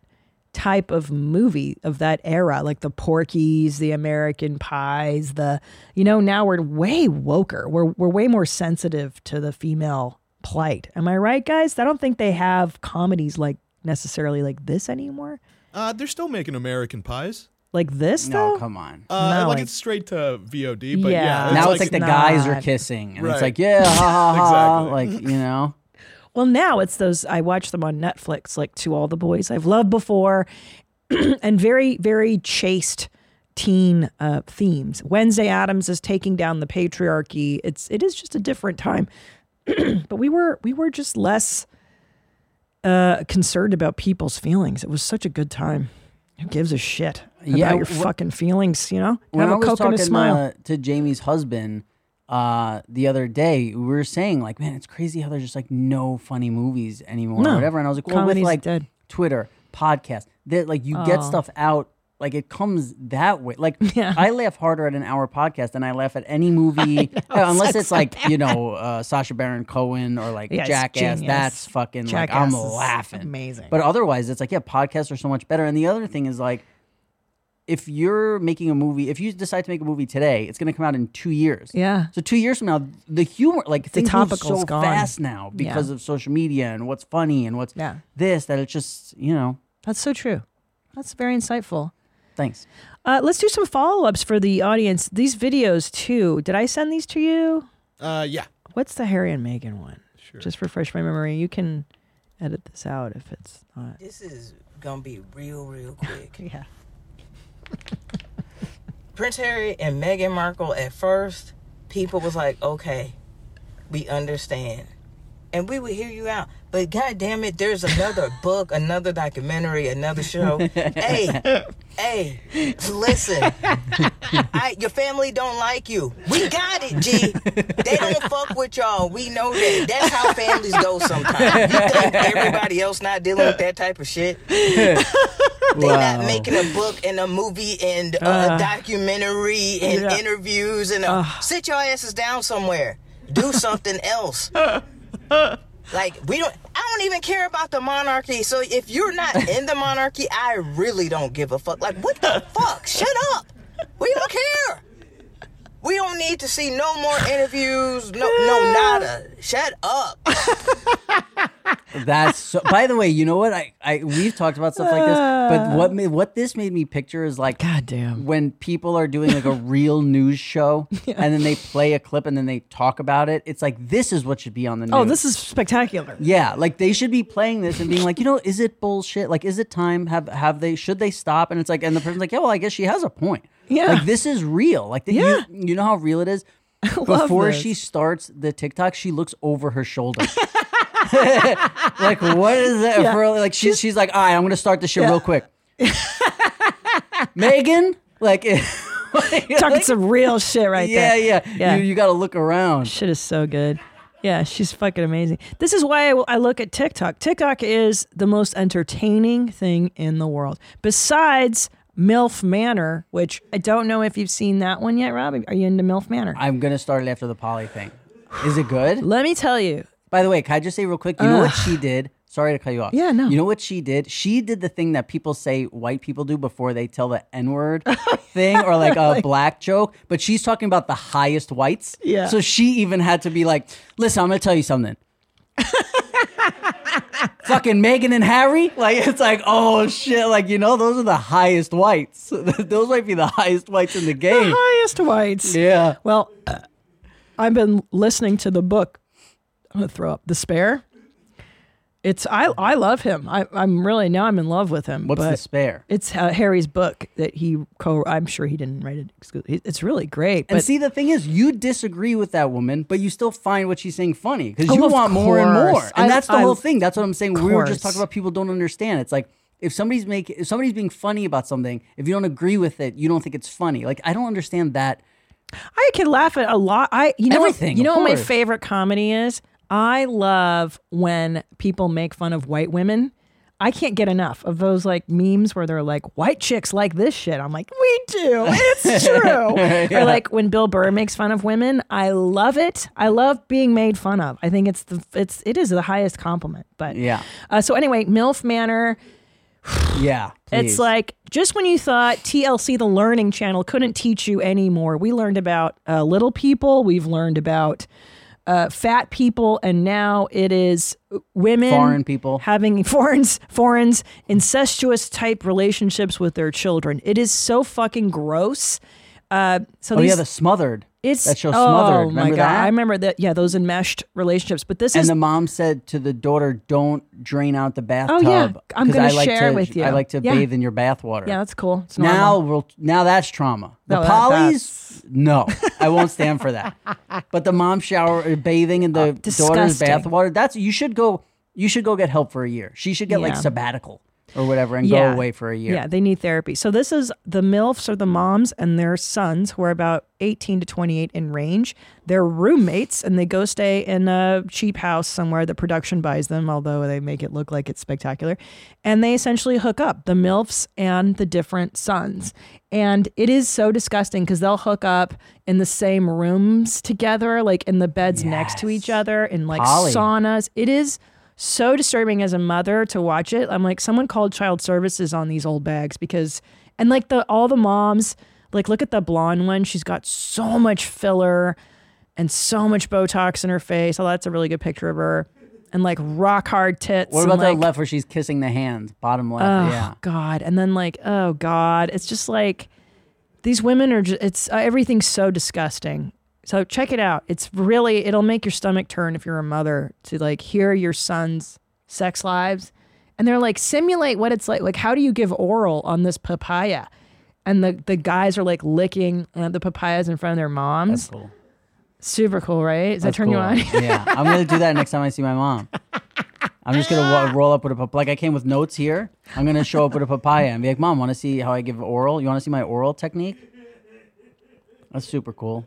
type of movie of that era, like the Porky's, the American Pies, the you know, now we're way woker. We're we're way more sensitive to the female plight. Am I right, guys? I don't think they have comedies like necessarily like this anymore. Uh, they're still making American pies. Like this no, though? come on. Uh, No, like it- it's straight to VOD, but Yeah. yeah, now it's like the guys are kissing, and it's like, yeah, ha ha ha, Exactly. like you know. Well, now it's those I watch them on Netflix, like to all the boys I've loved before, and very, very chaste teen uh, themes. Wednesday Addams is taking down the patriarchy. It's it is just a different time, but we were we were just less uh, concerned about people's feelings. It was such a good time. Who gives a shit Yeah, about your wh- fucking feelings? You know, when have I was coke and a talking smile. uh, to Jamie's husband uh, the other day, we were saying like, man, it's crazy how there's just like no funny movies anymore, No. or whatever. And I was like, well, with Comedy's like dead. Twitter, podcast, that like you get Oh. stuff out. Like it comes that way. Like Yeah. I laugh harder at an hour podcast than I laugh at any movie, uh, unless it's like you know uh, Sacha Baron Cohen or like Yeah, Jackass. That's fucking Jackass like I'm laughing. amazing. But otherwise, it's like yeah, podcasts are so much better. And the other thing is like if you're making a movie, if you decide to make a movie today, it's going to come out in two years. Yeah. So two years from now, the humor, like things move topical's so gone. fast now because Yeah. of social media and what's funny and what's Yeah. this that it's just you know. That's so true. That's very insightful. Thanks. Uh, let's do some follow ups for the audience. These videos too. Did I send these to you? Uh, yeah. What's the Harry and Meghan one? Sure. Just refresh my memory. You can edit this out if it's not. This is gonna be real, real quick. Yeah. Prince Harry and Meghan Markle at first, people was like, okay, we understand. And we would hear you out. But god damn it, there's another book, another documentary, another show. hey, hey, listen. I, your family don't like you. We got it, G. They don't fuck with y'all. We know that. That's how families go sometimes. You think everybody else not dealing with that type of shit? They not making a book and a movie and a uh. documentary and Yeah. interviews and a, uh. sit your asses down somewhere. Do something else. Like we don't I don't even care about the monarchy. So if you're not in the monarchy, I really don't give a fuck. Like what the fuck? Shut up. We don't care. We don't need to see no more interviews. No no nada. Shut up. That's so, by the way, you know what? I, I we've talked about stuff like this, but uh. what made, what this made me picture is like God damn. when people are doing like a real news show and then they play a clip and then they talk about it. It's like this is what should be on the oh, news. Oh, this is spectacular. Yeah, like they should be playing this and being like, you know, is it bullshit? Like, is it time? Have have they? Should they stop? And it's like, and the person's like, yeah, well, I guess she has a point. Yeah. like this is real. Like, the, Yeah. you, you know how real it is. Before this. she starts the TikTok, she looks over her shoulder. like, what is that Yeah. for? Like, she's she's like, all right, I'm gonna start this shit Yeah. real quick. Megan, like, Talking some real shit right yeah, there. yeah, Yeah. You, you got to look around. Shit is so good. Yeah, she's fucking amazing. This is why I, I look at TikTok. TikTok is the most entertaining thing in the world. Besides MILF Manor, which I don't know if you've seen that one yet, Rob. Are you into MILF Manor? I'm gonna start it after the poly thing. Is it good? Let me tell you. By the way, can I just say real quick? You know what she did? Sorry to cut you off. Yeah, no. You know what she did? She did the thing that people say white people do before they tell the N word oh, thing or like a black joke, but she's talking about the highest whites. Yeah. So she even had to be like, listen, I'm going to tell you something. Fucking Meghan and Harry? Like, it's like, oh shit. Like, you know, those are the highest whites. those might be the highest whites in the game. The Highest whites. Yeah. Well, uh, I've been listening to the book. I'm gonna throw up Despair. It's I I love him. I I'm really now I'm in love with him. What's but despair? It's uh, Harry's book that he co. I'm sure he didn't write it. exclu- It's really great. And see, the thing is, you disagree with that woman, but you still find what she's saying funny because Oh, you of want more and more. course. And I- that's the I- whole thing. That's what I'm saying. We were just course. talking about people don't understand. It's like if somebody's making, if somebody's being funny about something, if you don't agree with it, you don't think it's funny. Like I don't understand that. I can laugh at a lot. I you know Everything, What, you know what my course. favorite comedy is. I love when people make fun of white women. I can't get enough of those like memes where they're like white chicks like this shit. I'm like, we do. It's true. Or like when Bill Burr makes fun of women. I love it. I love being made fun of. I think it's the it's it is the highest compliment. But Yeah. Uh, so anyway, MILF Manor. Yeah, please. It's like just when you thought TLC, the Learning Channel, couldn't teach you anymore. We learned about uh, little people. We've learned about uh, fat people, and now it is women, Foreign people. having foreign's foreign's incestuous type relationships with their children. It is so fucking gross. Uh, so oh these, yeah, the smothered. It's that show Smothered. oh Smothered. my god, that? I remember that. Yeah, those enmeshed relationships. But this and is the mom said to the daughter, "Don't drain out the bathtub." Oh, yeah. I'm gonna like share to, with you." I like to Yeah. bathe in your bathwater. yeah, that's cool. It's Now we'll now that's trauma. The No, that- no, I won't stand for that. But the mom shower uh, bathing in the daughter's bathwater, that's you should go. You should go get help for a year. She should get like sabbatical or whatever and go away for a year. Yeah, they need therapy. So this is the MILFs or the moms and their sons who are about 18 to 28 in range. They're roommates and they go stay in a cheap house somewhere. The production buys them, although they make it look like it's spectacular. And they essentially hook up the MILFs and the different sons. And it is so disgusting because they'll hook up in the same rooms together, like in the beds next to each other, in like Poly. saunas. It is so disturbing as a mother to watch it. I'm like, someone called child services on these old bags because, and like the all the moms, like look at the blonde one. She's got so much filler and so much Botox in her face. Oh, that's a really good picture of her. And like rock hard tits. What and, about like, the left where she's kissing the hand, bottom left? Oh yeah. God! And then like, oh God! It's just like these women are. just It's uh, everything's so disgusting. So check it out. It's really it'll make your stomach turn if you're a mother to like hear your son's sex lives, and they're like simulate what it's like. Like how do you give oral on this papaya? And the the guys are like licking uh, the papayas in front of their moms. That's cool. Super cool, right? Does that That's turn you on? yeah, I'm gonna do that next time I see my mom. I'm just gonna roll up with a pap- like I came with notes here. I'm gonna show up with a papaya and be like, "Mom, want to see how I give oral? You want to see my oral technique?" That's super cool.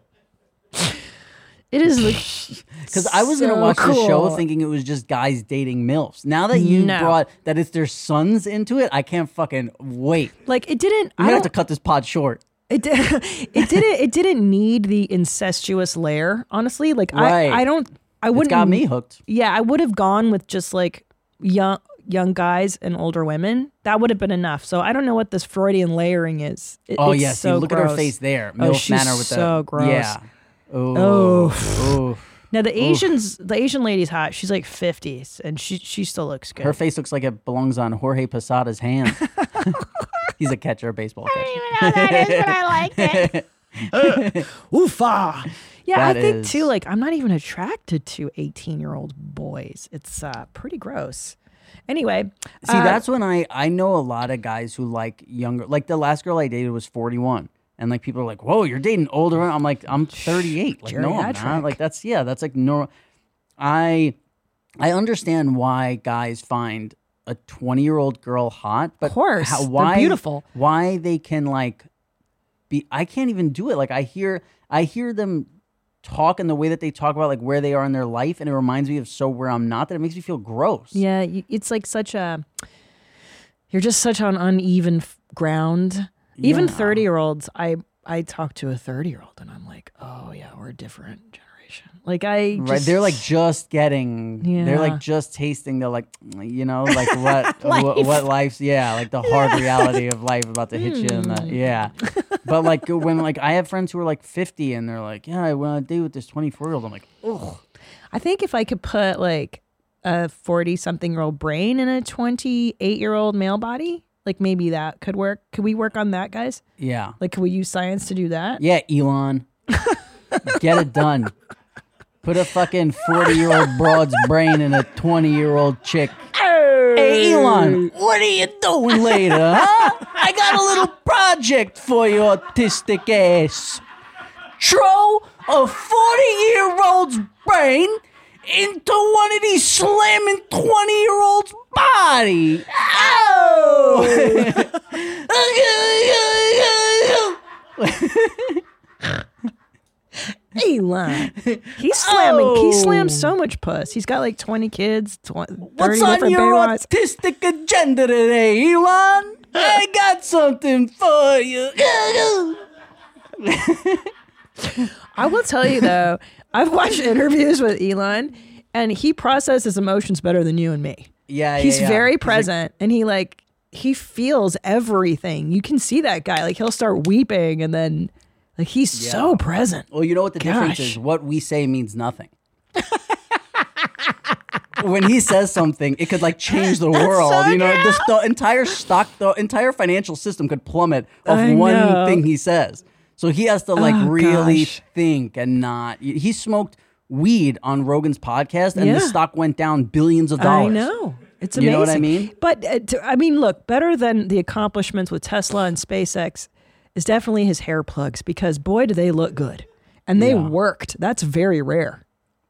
It is like Because I was gonna So watch the show thinking it was just guys dating milfs. Now that you No. brought that it's their sons into it, I can't fucking wait. like it didn't. I'm gonna have to cut this pod short. It did, it didn't it didn't need the incestuous layer, honestly. Like Right. I I don't I It's wouldn't got me hooked. Yeah, I would have gone with just like young young guys and older women. That would have been enough. So I don't know what this Freudian layering is. It- Oh it's yeah, so look at her face there. Oh, Milf she's manner with so the gross. Yeah. Oh. Oh. Now the Asians, the Asian lady's hot. She's like fifties, and she she still looks good. Her face looks like it belongs on Jorge Posada's hand. He's a catcher, a baseball catcher. I liked it. Oofa. Yeah, I think is- too. Like, I'm not even attracted to 18 year old boys. It's uh, pretty gross. Anyway, See, uh, that's when I I know a lot of guys who like younger. Like the last girl I dated was 41. And like people are like, "Whoa, you're dating older." I'm like, "I'm 38." Like, no, I'm Geriatric. not. Like that's yeah, that's like normal. I I understand why guys find a 20 year old girl hot, but Of course, how, they're why beautiful. Why they can like be? I can't even do it. Like I hear I hear them talk in the way that they talk about like where they are in their life, and it reminds me of so where I'm not. That it makes me feel gross. yeah, it's like such a. You're just such on uneven f- ground. Even Yeah. 30 year olds, I I talk to a 30 year old, and I'm like, oh yeah, we're a different generation. Like I, Right, they're like just getting. They're like just tasting. They're like, you know, like what, what, what life's. Yeah, like the hard reality of life about to hit you. In the, Hmm. yeah, but like when like I have friends who are like fifty and they're like, yeah, I want to date with this twenty four year old. I'm like, oh, I think if I could put like a 40 something year old brain in a 28 year old male body, like maybe that could work. Could we work on that, guys? yeah, Like, could we use science to do that? yeah, Elon, get it done. Put a fucking forty year old broad's brain in a twenty year old chick. Hey Elon, what are you doing later, huh? I got a little project for you, autistic ass. Throw a 40 year old's brain into one of these slamming 20 year old's body. Oh. Ow! Elon. He's slamming. He Oh. slams so much puss. He's got like 20 kids, 20, What's on your Baywives. autistic agenda today, Elon? I got something for you. I will tell you though, I've watched interviews with Elon and he processes emotions better than you and me. Yeah, yeah, He's yeah. very He's like- present and he like he feels everything. You can see that guy. Like he'll start weeping and then like he's so present. Well, you know what the difference is? What we say means nothing. when he says something, it could like change the world. you know, the, the entire stock, the entire financial system could plummet of I one know. thing he says. So he has to like Oh, really gosh. think and not. He smoked weed on Rogan's podcast, and Yeah. the stock went down billions of dollars. I know. It's You amazing. know what I mean? But uh, to, I mean, look, better than the accomplishments with Tesla and SpaceX is definitely his hair plugs because boy, do they look good. And they Yeah. worked. That's very rare.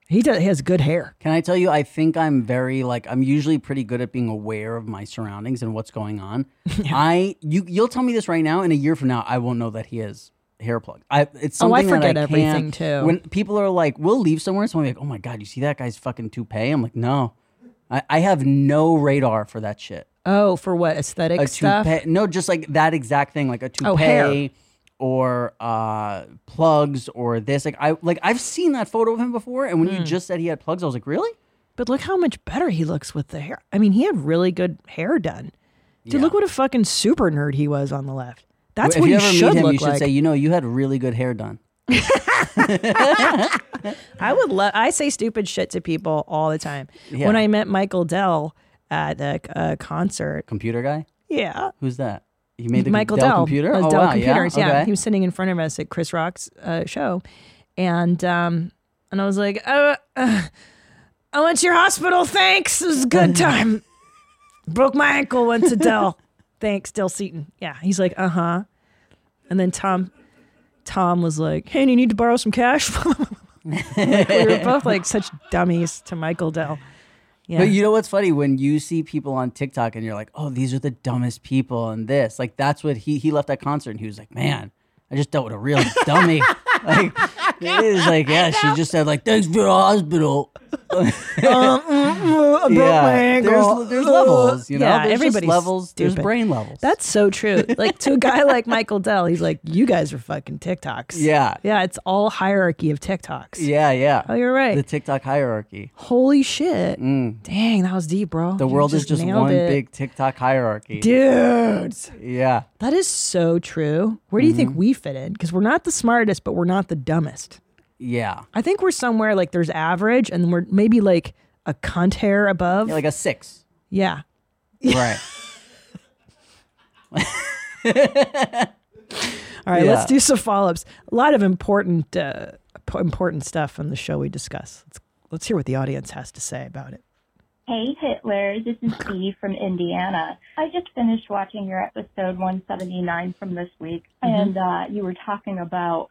He does he has good hair. Can I tell you? I think I'm very like I'm usually pretty good at being aware of my surroundings and what's going on. I you you'll tell me this right now, and a year from now, I won't know that he has hair plug. I it's something Oh, I forget I everything, too. When people are like, "We'll leave somewhere," be like, "Oh my god, you see that guy's fucking toupee?" I'm like, "No, I, I have no radar for that shit." Oh, for what aesthetic A stuff? toupee, no, just like that exact thing, like a toupee. Oh, hair. Or uh, plugs, or this. Like I, like I've seen that photo of him before, and when Hmm. you just said he had plugs, I was like, really? But look how much better he looks with the hair. I mean, he had really good hair done. Dude, Yeah. look what a fucking super nerd he was on the left. That's if what you he ever should meet him, look you should like. say, you know, you had really good hair done. I would love. I say stupid shit to people all the time. Yeah. When I met Michael Dell at a, uh, concert, Computer guy? yeah, Who's that? He made the Michael Dell, Dell, computer. Oh Dell wow, Computers. yeah. Yeah, okay. he was sitting in front of us at Chris Rock's uh, show, and um, and I was like, uh, uh, I went to your hospital. Thanks, it was a good time. Broke my ankle. Went to Dell. Thanks, Dell Seton. Yeah, he's like, uh huh. And then Tom, Tom was like, Hey, do you need to borrow some cash? like, we were both like such dummies to Michael Dell. Yeah. But you know what's funny when you see people on TikTok and you're like, "Oh, these are the dumbest people," and this, like, that's what he he left that concert and he was like, "Man, I just dealt with a real dummy." like, it is like, yeah, she just said like, "Thanks for the hospital." yeah, there's there's levels, you know. Yeah, there's everybody's levels. There's brain levels. That's so true. Like to a guy like Michael Dell, he's like, you guys are fucking TikToks. yeah, Yeah, it's all hierarchy of TikToks. yeah, yeah. Oh, you're right. The TikTok hierarchy. Holy shit. Mm. Dang, that was deep, bro. The You world is just one it. big TikTok hierarchy. Dudes. Yeah. That is so true. Where do you Mm-hmm. think we fit in? Because we're not the smartest, but we're not the dumbest. Yeah. I think we're somewhere like there's average and we're maybe like a cunt hair above. Yeah, like a six. yeah. Right. All right, Yeah. let's do some follow-ups. A lot of important uh, important stuff on the show we discuss. Let's, let's hear what the audience has to say about it. Hey Hitler, this is Dee from Indiana. I just finished watching your episode 179 from this week, and uh, you were talking about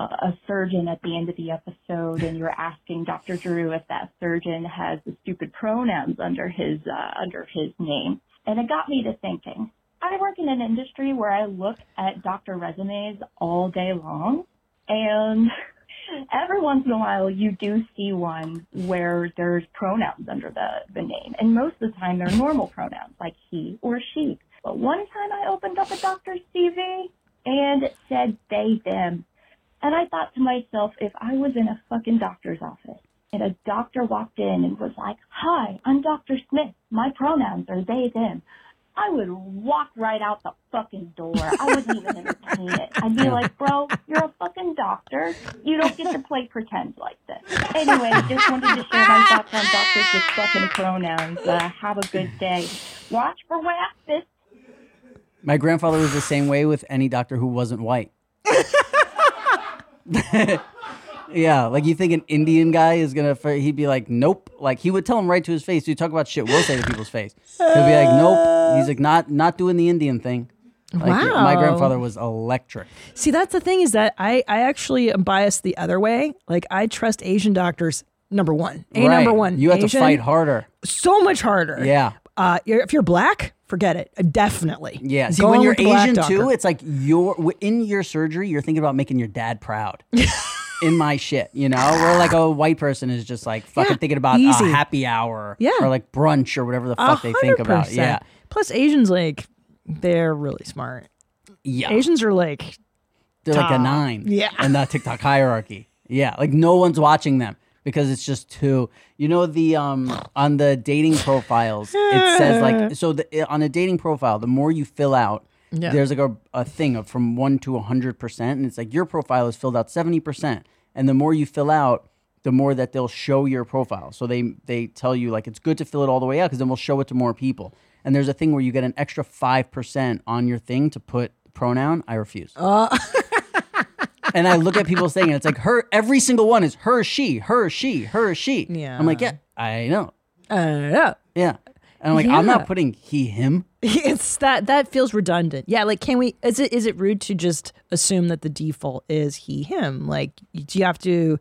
a surgeon at the end of the episode, and you're asking Dr. Drew if that surgeon has the stupid pronouns under his uh, under his name, and it got me to thinking. I work in an industry where I look at doctor resumes all day long, and every once in a while you do see one where there's pronouns under the, the name. And most of the time they're normal pronouns like he or she. But one time I opened up a doctor's CV and it said they, them. And I thought to myself, if I was in a fucking doctor's office and a doctor walked in and was like, hi, I'm Dr. Smith. My pronouns are they, them. I would walk right out the fucking door. I wouldn't even entertain it. I'd be like, bro, you're a fucking doctor. You don't get to play pretend like this. Anyway, just wanted to share my thoughts on doctors with fucking pronouns. Uh, have a good day. Watch for wax. My grandfather was the same way with any doctor who wasn't white. yeah, like you think an Indian guy is gonna? He'd be like, nope. Like he would tell him right to his face. You talk about shit we'll say to people's face. He'll be like, nope. He's like, not not doing the Indian thing. Like, My grandfather was electric. See, that's the thing is that I I actually am biased the other way. Like I trust Asian doctors. Number one, a Right. number one. You have to fight harder. so much harder. Yeah. Uh, if you're black, forget it. Uh, Definitely. Yeah. See, Going when you're with the black Asian too, it's like you're in your surgery. You're thinking about making your dad proud. in my shit, you know, where like a white person is just like fucking Yeah, thinking about a happy hour, Yeah. or like brunch or whatever the fuck they think about. Yeah, Plus, Asians like they're really smart. yeah. Asians are like They're like a nine. Yeah. In the TikTok hierarchy. Yeah. Like no one's watching them because it's just too. You know the um on the dating profiles it says like so the, on a dating profile the more you fill out. Yeah. There's like a, a thing of from one to hundred percent, and it's like your profile is filled out seventy percent, and the more you fill out, the more that they'll show your profile. So they they tell you like it's good to fill it all the way out because then we'll show it to more people. And there's a thing where you get an extra five percent on your thing to put pronoun. I refuse. and I look at people saying and it's like her. Every single one is her, she, her, she, her, she. Yeah. I'm like, yeah, I know. uh, yeah. Yeah. And I'm like, I'm not putting he, him. It's that that feels redundant. Yeah, like can we is it is it rude to just assume that the default is he him? Like do you have to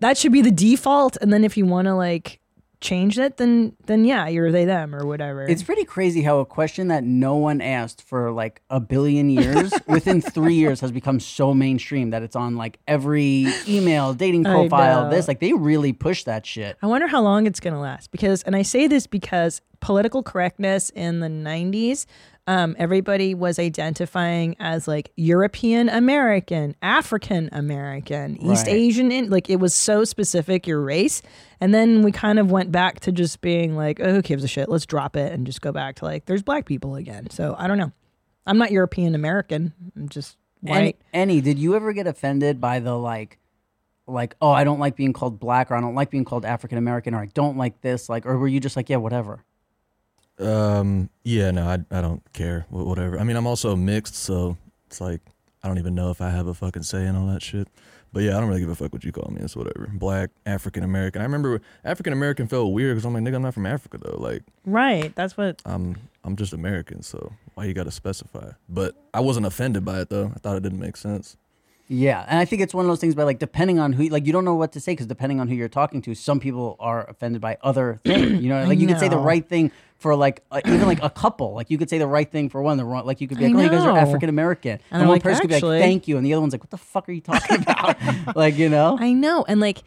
that should be the default and then if you want to like change it then then yeah, you're they them or whatever. It's pretty crazy how a question that no one asked for like a billion years within three years has become so mainstream that it's on like every email, dating profile, this. Like they really push that shit. I wonder how long it's to last because, and I say this because political correctness in the 90s, um, everybody was identifying as like European American, African American, East Right. Asian, in, like it was so specific your race. And then we kind of went back to just being like, oh, who gives a shit? Let's drop it and just go back to like, there's black people again. So I don't know. I'm not European American. I'm just Any, white. any, did you ever get offended by the like, like, oh, I don't like being called black or I don't like being called African American or I don't like this? Like, or were you just like, yeah, whatever? Um. Yeah. No. I. I don't care. wh- Whatever. I mean, I'm also mixed, so it's like I don't even know if I have a fucking say in all that shit. But yeah, I don't really give a fuck what you call me. It's whatever. Black, African American. I remember African American felt weird because I'm like, nigga, I'm not from Africa though. Like, Right. That's what. I'm I'm just American. So why you got to specify? But I wasn't offended by it though. I thought it didn't make sense. Yeah, and I think it's one of those things by like depending on who, like you don't know what to say because depending on who you're talking to, some people are offended by other things. You know, like you could say the know. right thing for like uh, even like a couple. Like you could say the right thing for one, the wrong. Like you could be I like, oh, you guys are know. African American, and, I'm one like, person could be "Actually." like, thank you, and the other one's like, what the fuck are you talking about? like you know, I know, and like,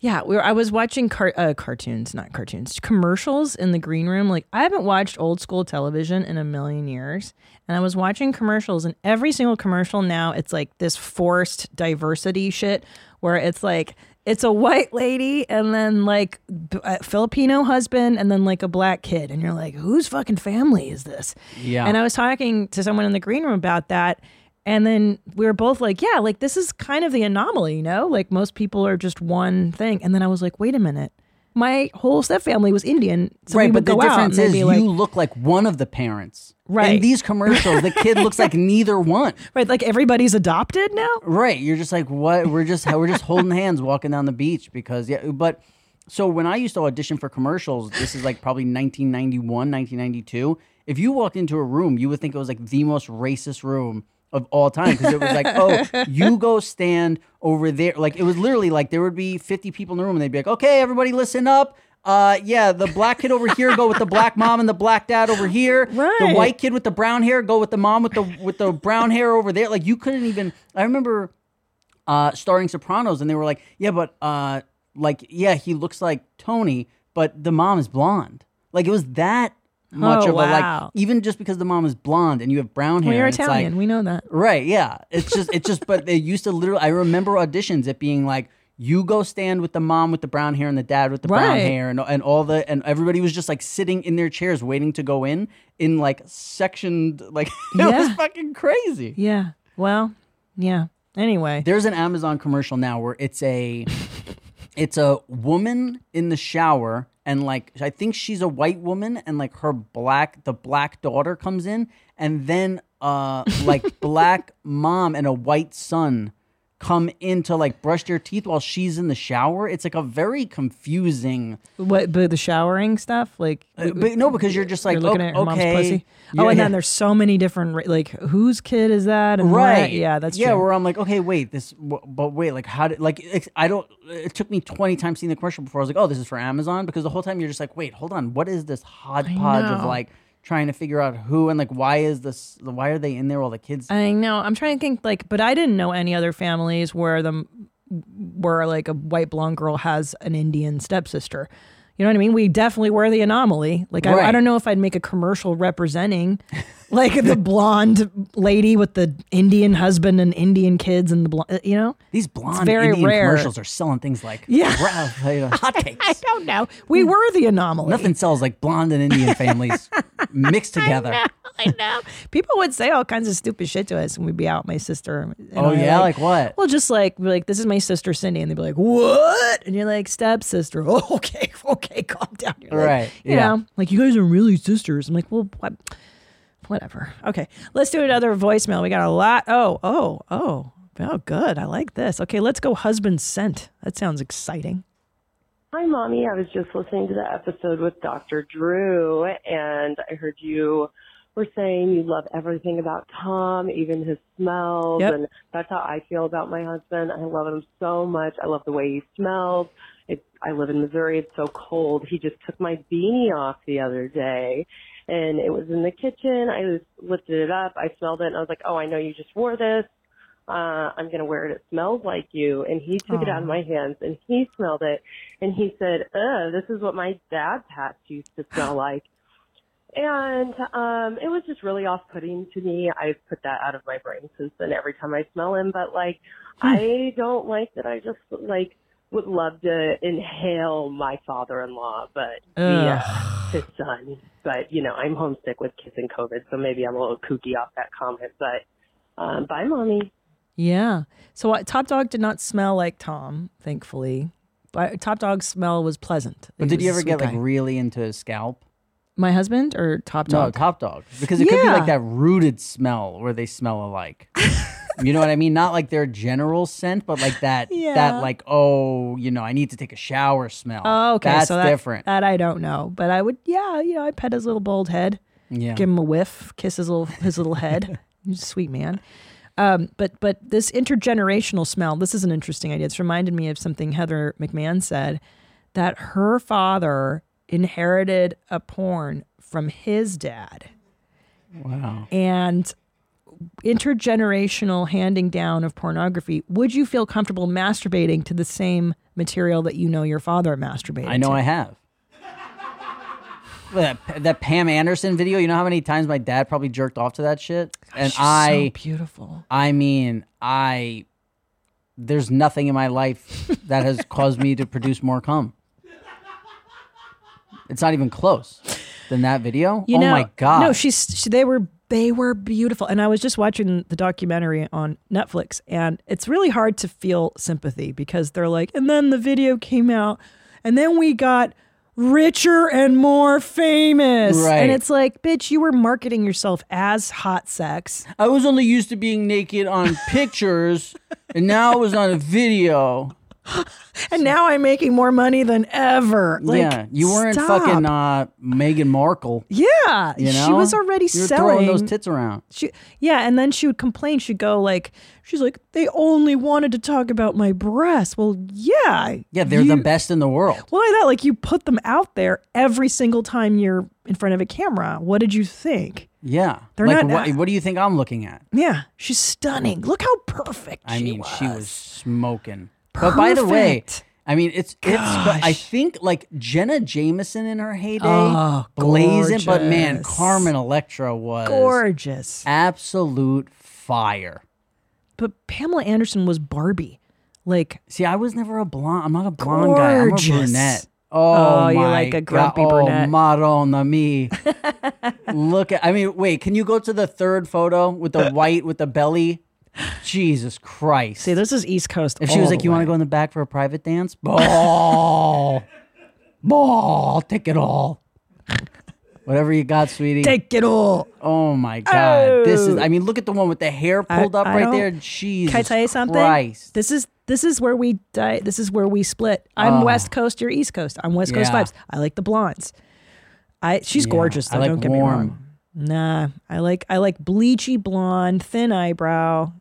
yeah, we were, I was watching car, uh, cartoons, not cartoons, commercials in the green room. Like, I haven't watched old school television in a million years, and I was watching commercials, and every single commercial now, it's like this forced diversity shit, where it's like. It's a white lady and then like a Filipino husband and then like a black kid. And you're like, whose fucking family is this? Yeah. And I was talking to someone in the green room about that. And then we were both like, yeah, like this is kind of the anomaly, you know? Like most people are just one thing. And then I was like, wait a minute. My whole step family was Indian. So right? But the difference is be you look like one of the parents. Right. In these commercials, the kid looks like neither one. right, like everybody's adopted now? Right. You're just like, what? We're just we're just holding hands walking down the beach because yeah. But so when I used to audition for commercials, this is like probably 1991, 1992. If you walked into a room, you would think it was like the most racist room of all time because it was like, oh, you go stand over there. Like it was literally like there would be 50 people in the room and they'd be like, okay, everybody listen up. Uh, yeah, the black kid over here go with the black mom and the black dad over here. Right. The white kid with the brown hair go with the mom with the with the brown hair over there. Like you couldn't even. I remember uh, starring Sopranos, and they were like, yeah, but uh, like yeah, he looks like Tony, but the mom is blonde. Like it was that much Oh, of a like even just because the mom is blonde and you have brown hair. Well, you're it's like- Italian. we know that. Right, yeah. It's just it's just but they used to literally I remember auditions it being like you go stand with the mom with the brown hair and the dad with the brown hair and and all the and everybody was just like sitting in their chairs waiting to go in in like sectioned like it was fucking crazy. Yeah. Well, yeah. Anyway. There's an Amazon commercial now where it's a it's a woman in the shower and like I think she's a white woman and like her black the black daughter comes in and then uh like black mom and a white son come in to like brush their teeth while she's in the shower. It's like a very confusing What, but the showering stuff? Like, uh, but no, because you're just like you're looking o- at your okay. mom's pussy. Yeah, oh, and yeah. then there's so many different, like, whose kid is that? And right what? Yeah, that's yeah true. where i'm like okay wait this but wait like how did like i don't it took me 20 times seeing the commercial before i was like oh this is for amazon because the whole time you're just like wait hold on what is this hodgepodge of like trying to figure out who and like why is this why are they in there while the kids I know. I'm trying to think, like, but I didn't know any other families where the where like a white blonde girl has an Indian stepsister. You know what I mean? We definitely were the anomaly. Like, I, I don't know if I'd make a commercial representing like the blonde lady with the Indian husband and Indian kids and the blonde, you know? these blonde very Indian rare. commercials are selling things like Yeah. hotcakes I don't know. We hmm. were the anomaly. nothing sells like blonde and indian families mixed together I know. I know. People would say all kinds of stupid shit to us when we'd be out. My sister. and oh yeah like what Well, just like be like, this is my sister Cindy, and they'd be like, "What?" And you're like, "Stepsister." Oh, okay, okay, calm down. You're like, Right, You yeah. know, like you guys are really sisters. I'm like, well, what? Whatever. Okay, let's do another voicemail. We got a lot. Oh, oh, oh. Oh, good. I like this. Okay, let's go. Husband sent. That sounds exciting. Hi, Mommy. I was just listening to the episode with Dr. Drew, and I heard you were saying you love everything about Tom, even his smells. Yep. And that's how I feel about my husband. I love him so much. I love the way he smells. It's, I live in Missouri. It's so cold. He just took my beanie off the other day, and it was in the kitchen. I just lifted it up. I smelled it, and I was like, oh, I know you just wore this uh, I'm going to wear it. It smells like you. And he took it out of my hands and he smelled it and he said, Ugh, this is what my dad's hats used to smell like. And um, it was just really off putting to me. I've put that out of my brain since then every time I smell him. But like, I don't like that I just like would love to inhale my father in law, but the, uh, his son. But, you know, I'm homesick with kids and COVID, so maybe I'm a little kooky off that comment. But um, bye, mommy. Yeah. So uh, Top Dog did not smell like Tom, thankfully. But Top Dog's smell was pleasant. but He did you ever sweet get like really into his scalp my husband or Top Dog? No, top dog. Because it could be Yeah. like that rooted smell where they smell alike. you know what I mean? Not like their general scent, but like that Yeah. that like, oh, you know, I need to take a shower smell. Oh, okay. That's so that, different. That I don't know, but I would, yeah, you know, I pet his little bald head, yeah. give him a whiff, kiss his little his little head. He's a sweet man. Um, but but this intergenerational smell, this is an interesting idea. It's reminded me of something Heather McMahan said that her father inherited a porn from his dad. Wow. And intergenerational handing down of pornography, would you feel comfortable masturbating to the same material that you know your father masturbated I know to? I have. That, that Pam Anderson video, you know how many times my dad probably jerked off to that shit? And she's I so beautiful. I mean, I there's nothing in my life that has caused me to produce more cum. It's not even close than that video. You oh know, my god. No, she's she, they were they were beautiful, and I was just watching the documentary on Netflix, and it's really hard to feel sympathy because they're like, and then the video came out, and then we got richer and more famous, Right. and it's like, bitch, you were marketing yourself as hot sex. I was only used to being naked on pictures, and now it was on a video. And now I'm making more money than ever. Like, yeah, you weren't stop. fucking uh, Meghan Markle. Yeah, You know, she was already you were selling throwing those tits around. She, yeah, and then she would complain. She'd go like, she's like, they only wanted to talk about my breasts. Well, yeah, Yeah, they're you- the best in the world. Well, like that, like you put them out there every single time you're in front of a camera. What did you think? Yeah, They're like not- what? What do you think I'm looking at? Yeah, she's stunning. Look how perfect. I she mean, was. she was smoking. But by the way, I mean, it's it's. I think like Jenna Jameson in her heyday, Oh, blazing. But man. Carmen Electra was gorgeous. absolute fire. But Pamela Anderson was Barbie. Like, See, I was never a blonde. I'm not a blonde guy. I'm a brunette. Oh, Oh, you like a grumpy God. brunette. Oh, Madonna me. Look at. I mean, wait. Can you go to the third photo with the white with the belly? Jesus Christ. see, this is East Coast. If she was like, "You want to go in the back for a private dance?" Ball, ball, I'll take it all. Whatever you got, sweetie. Take it all. oh my god, this is. Oh. I mean, look at the one with the hair I- pulled up I right don't- there. Jesus Can I tell you something? Christ. This is this is where we die. This is where we split. I'm Oh. West Coast. You're East Coast. I'm West Coast Yeah. vibes. I like the blondes. I she's Yeah, gorgeous. I Though, like don't get me wrong. Nah, I like I like bleachy blonde, thin eyebrow.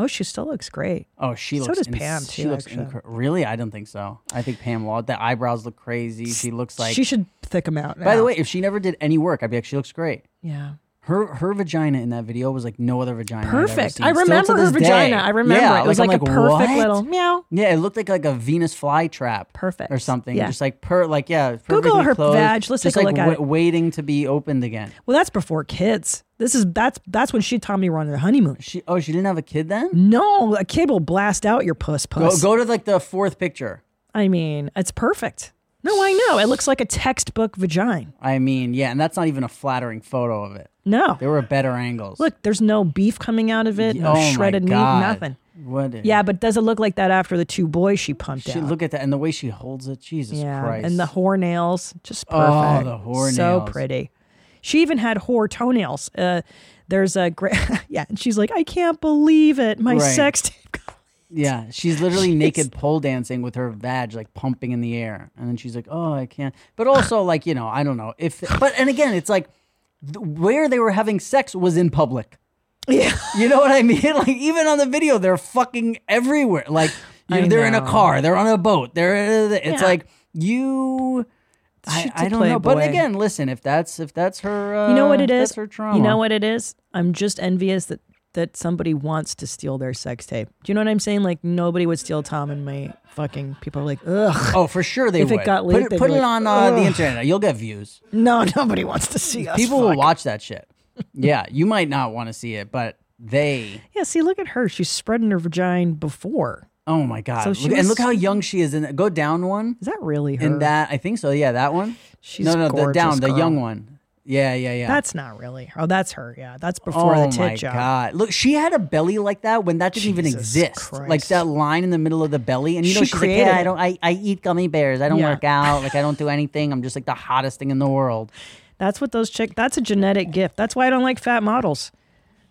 Oh, she still looks great. Oh, she So looks. So does ins- Pam, She too, looks actually. incre- really. I don't think so. I think Pam Law. The eyebrows look crazy. She looks like. she should thick them out. by the way, if she never did any work, I'd be like, she looks great. yeah, Her her vagina in that video was like no other vagina. Perfect. I remember her this day. vagina. I remember Yeah, it. It was I'm like, a perfect what? little meow. Yeah, it looked like like a Venus flytrap. Perfect. Or something. Yeah. Just like per like yeah. Google her closed, vag. Let's just take a like look at it. waiting to be opened again. Well, that's before kids. This is that's that's when she and Tommy were on their honeymoon. She oh she didn't have a kid then. No, a kid will blast out your puss puss. go go to like the fourth picture. I mean, it's perfect. No, I know. It looks like a textbook vagina. I mean yeah, and that's not even a flattering photo of it. No. There were better angles. Look, there's no beef coming out of it, no oh my shredded meat, nothing. What? Yeah, but does it look like that after the two boys she pumped She, out? look at that and the way she holds it. Jesus yeah, Christ. and the whore nails, just perfect. Oh, the whore so nails. pretty. She even had whore toenails. Uh, there's a great, yeah, and she's like, I can't believe it. My Right. sex tape. Yeah, she's literally naked pole dancing with her vag like pumping in the air, and then she's like, "Oh, I can't." But also, like you know, I don't know if. But and again, it's like where they were having sex was in public. Yeah, You know what I mean? Like even on the video, they're fucking everywhere. Like you know, they're in a car, they're on a boat. They're it's Yeah. like you. I, I don't know, but again, listen. If that's if that's her, uh, you know what it if is? Her trauma. You know what it is? I'm just envious that that somebody wants to steal their sex tape. Do you know what I'm saying? Like nobody would steal Tom and my fucking people are like, ugh. Oh, for sure they If it would. got put leaked, it, put it like, on uh, the internet. You'll get views. No, nobody wants to see us. People will watch that shit. Yeah, you might not want to see it, but they. Yeah, see, look at her. She's spreading her vagina before. Oh my god! So she Look- and look how young she is. In that. Go down one. Is that really her? In that, I think so. Yeah, that one. She's no, no, the gorgeous, down, the girl. young one. Yeah, yeah, yeah. That's not really her. Oh, that's her. Yeah, that's before oh the tit my job. god! Look, she had a belly like that when that didn't even Jesus exist. Like Christ. that line in the middle of the belly, and you know She she's like, created "Yeah, I it. don't. I, I eat gummy bears. I don't Yeah. work out. Like I don't do anything. I'm just like the hottest thing in the world." That's what those chick. That's a genetic gift. That's why I don't like fat models,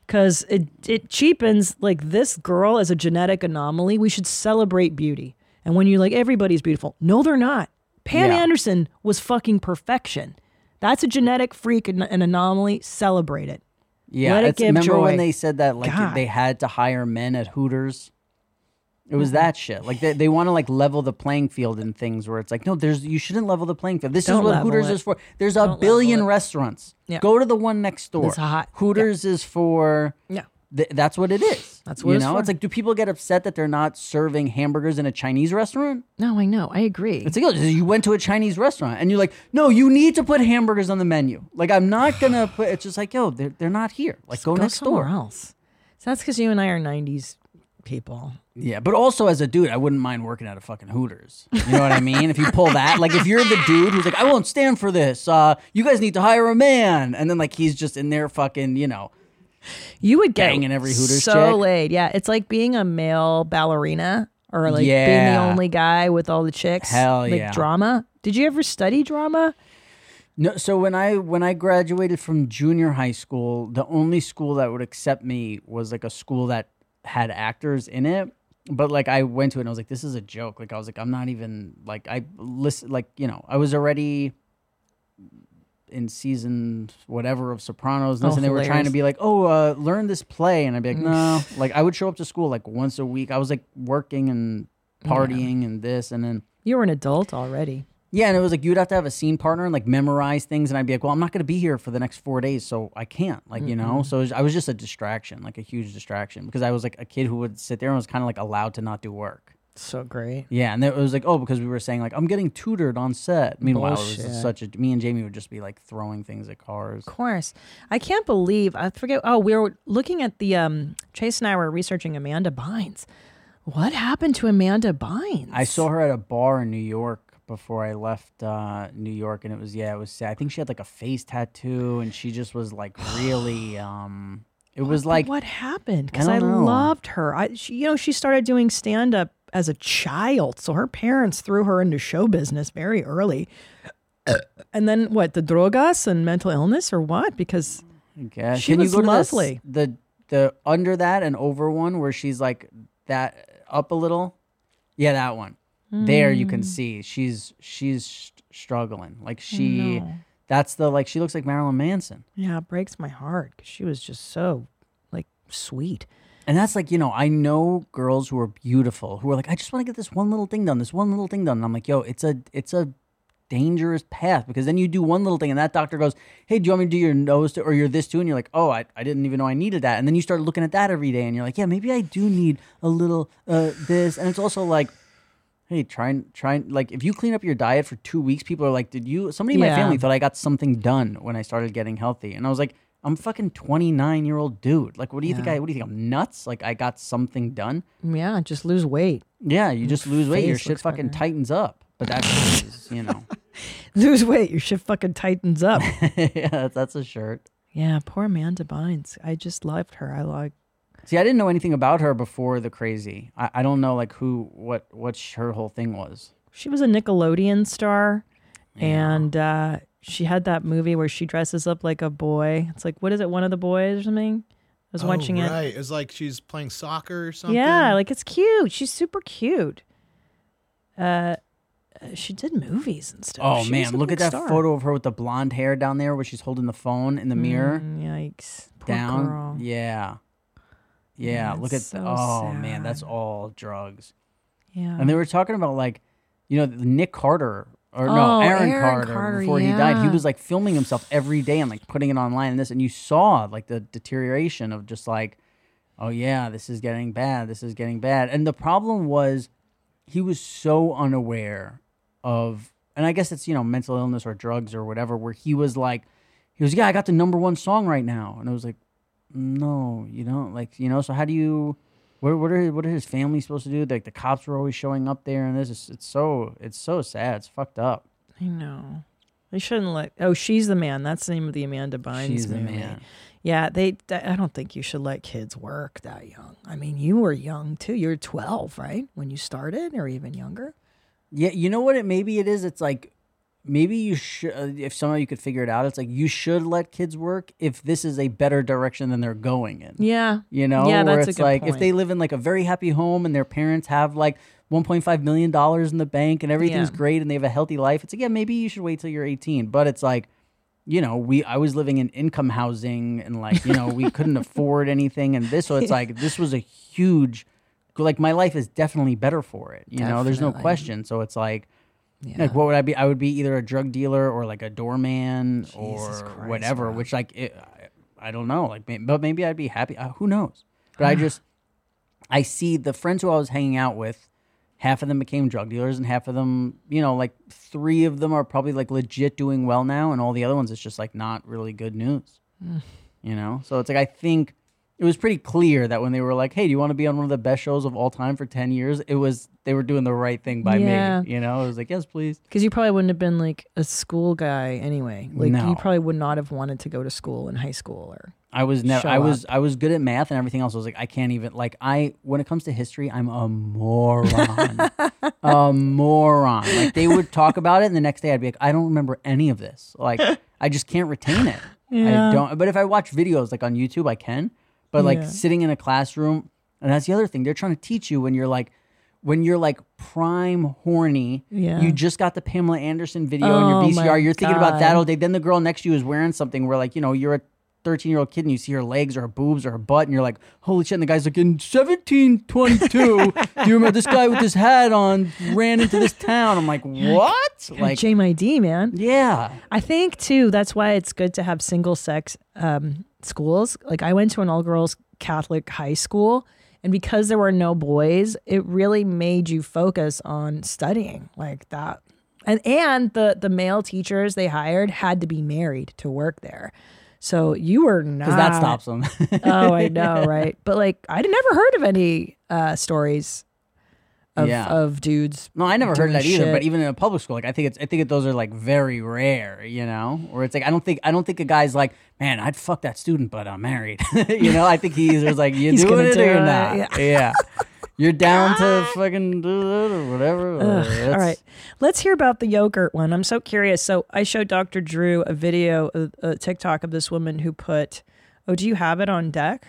because it it cheapens like this girl as a genetic anomaly. We should celebrate beauty. And when you're like everybody's beautiful, no, they're not. Pam Yeah. Anderson was fucking perfection. That's a genetic freak and an anomaly. Celebrate it. Yeah, Let it give remember joy. when they said that like God. they had to hire men at Hooters? It was mm-hmm. that shit. Like they, they want to like level the playing field in things where it's like, no, there's you shouldn't level the playing field. This Don't is what level Hooters it. is for. There's a level billion it. restaurants. Yeah. Go to the one next door. It's hot. Hooters is for Yeah. th- that's what it is. That's what you it's know. for. It's like, do people get upset that they're not serving hamburgers in a Chinese restaurant? No, I know. I agree. It's like, oh, you went to a Chinese restaurant and you're like, no, you need to put hamburgers on the menu. Like, I'm not gonna put. It's just like, yo, they're they're not here. Like, go, Go next somewhere door. else. So that's because you and I are '90s people. Yeah, but also as a dude, I wouldn't mind working at a fucking Hooters. You know what I mean? if you pull that, like if you're the dude who's like, I won't stand for this. Uh, you guys need to hire a man, and then like he's just in there fucking, you know, You would get in every Hooters so chick. laid. Yeah, it's like being a male ballerina or like being the only guy with all the chicks. Hell like yeah. drama. Did you ever study drama? No, so when I when I graduated from junior high school, the only school that would accept me was like a school that had actors in it. But like I went to it and I was like, this is a joke. Like I was like, I'm not even like I listen like you know I was already in season whatever of Sopranos, and, this, Oh, and they were trying to be like, oh, uh, learn this play, and I'd be like, no. like I would show up to school like once a week. I was like working and partying and this, and then You were an adult already. Yeah, and it was like you'd have to have a scene partner and like memorize things, and I'd be like, "Well, I'm not going to be here for the next four days, so I can't." Like, you know, so it was, I was just a distraction, like a huge distraction, because I was like a kid who would sit there and was kind of like allowed to not do work. So great. Yeah, and it was like, oh, because we were saying like I'm getting tutored on set. Meanwhile, it was Bullshit. such a me and Jamie would just be like throwing things at cars. Of course. I can't believe I forget oh, we were looking at the um Chase and I were researching Amanda Bynes. What happened to Amanda Bynes? I saw her at a bar in New York before I left uh, New York, and it was yeah, it was sad. I think she had like a face tattoo, and she just was like really. um It was like what happened? Because I, don't loved her. I, she, you know, she started doing stand up as a child, so her parents threw her into show business very early. and then what? The drogas and mental illness, or what? Because. She Can was you go to this- lovely. the the under that and over one where she's like that up a little? Yeah, that one. There you can Mm. see she's she's st- struggling. Like she that's the like she looks like Marilyn Manson. yeah, it breaks my heart because she was just so like sweet. And that's like, you know, I know girls who are beautiful who are like, I just want to get this one little thing done, this one little thing done. And I'm like, yo, it's a it's a dangerous path because then you do one little thing and that doctor goes, Hey, do you want me to do your nose to, or your this too? And you're like, Oh, I, I didn't even know I needed that. And then you start looking at that every day and you're like, Yeah, maybe I do need a little uh this. And it's also like Hey, try and try and like if you clean up your diet for two weeks, people are like, Did you somebody in my Yeah. family thought I got something done when I started getting healthy? And I was like, I'm fucking 29 year old dude. Like, what do you think I, what do you think? I'm nuts? Like, I got something done? Yeah, just lose weight. Yeah, you just lose weight. Your face shit looks fucking tightens up. But that's, you know, Lose weight. Your shit fucking tightens up. yeah, that's, that's a shirt. yeah, poor Amanda Bynes. I just loved her. I like. See, I didn't know anything about her before the crazy. I, I don't know like who, what, what sh- her whole thing was. She was a Nickelodeon star, and uh, she had that movie where she dresses up like a boy. It's like what is it? One of the boys or something. I was watching oh, it. right. It was like she's playing soccer or something. Yeah, like it's cute. She's super cute. Uh, uh, she did movies and stuff. Oh She was man, a look at big that star. photo of her with the blonde hair down there where she's holding the phone in the mirror. Mm, yikes! Poor down. girl. Yeah. Yeah, Yeah, look at so oh man, that's all drugs. Yeah. And they were talking about like, you know, Nick Carter or Oh, no, Aaron, Aaron Carter, Carter, before he died. He was like filming himself every day and like putting it online and this and you saw like the deterioration of just like, oh yeah, this is getting bad. This is getting bad. And the problem was he was so unaware of and I guess it's, you know, mental illness or drugs or whatever, where he was like he was, Yeah, I got the number one song right now. And it was like, No, you don't like you know, so how do you what what are what are his family supposed to do? Like the cops were always showing up there, and this is it's so it's so sad. It's fucked up. I know. They shouldn't let. Oh, she's the man. That's the name of the Amanda Bynes She's the man. Yeah, they. I don't think you should let kids work that young. I mean, you were young too. You're twelve, right, when you started, or even younger. Yeah, you know what? It maybe it is. It's like maybe you should uh, if somehow you could figure it out. It's like you should let kids work if this is a better direction than they're going in. Yeah. You know, Yeah, where that's a good like if they live in like a very happy home and their parents have like 1.5 million dollars in the bank and everything's Yeah. great and they have a healthy life, it's like yeah, maybe you should wait till you're 18. But it's like you know, we I was living in income housing and like, you know, we couldn't afford anything and this so it's like this was a huge like my life is definitely better for it. You know, there's no question. So it's like Yeah. like what would I be? I would be either a drug dealer or like a doorman or Christ, whatever, Rob. which like it, I, I don't know, like but maybe I'd be happy. Uh, who knows? But I just I see the friends who I was hanging out with, half of them became drug dealers and half of them, you know, like three of them are probably like legit doing well now and all the other ones it's just like not really good news. You know? So it's like I think it was pretty clear that when they were like, "Hey, do you want to be on one of the best shows of all time for 10 years?" It was they were doing the right thing by Yeah. me, you know? It was like, "Yes, please." Because you probably wouldn't have been like a school guy anyway. Like No. you probably would not have wanted to go to school in high school or I was never. I was. up. I was good at math and everything else. I was like, I can't even. Like, I when it comes to history, I'm a moron. a moron. Like they would talk about it, and the next day I'd be like, I don't remember any of this. Like, I just can't retain it. Yeah. I don't. But if I watch videos like on YouTube, I can. But like Yeah. sitting in a classroom, and that's the other thing. They're trying to teach you when you're like. When you're like prime horny, Yeah. you just got the Pamela Anderson video Oh in your my VCR. You're thinking about that all day. Then the girl next to you is wearing something where, like, you know, you're a 13 year old kid and you see her legs or her boobs or her butt, and you're like, holy shit. And the guy's like, in 1722, do you remember this guy with his hat on ran into this town? I'm like, what? like Like, JMID, man. yeah. I think too that's why it's good to have single sex um, schools. Like I went to an all girls Catholic high school, and because there were no boys, it really made you focus on studying like that. And and the the male teachers they hired had to be married to work there. So you were not Because that stops them. oh, I know, right? But like I'd never heard of any uh, stories of Yeah. of dudes. No, I never heard that either. But even in a public school, like I think it's I think those are like very rare, you know. Where it's like I don't think I don't think a guy's like, man, I'd fuck that student, but I'm married. you know, I think he's like, you doing it do or it, not. yeah. Yeah. You're down to fucking do it or whatever. Ugh, all right, let's hear about the yogurt one. I'm so curious. So I showed Dr. Drew a video, a, a TikTok of this woman who put. Oh, do you have it on deck?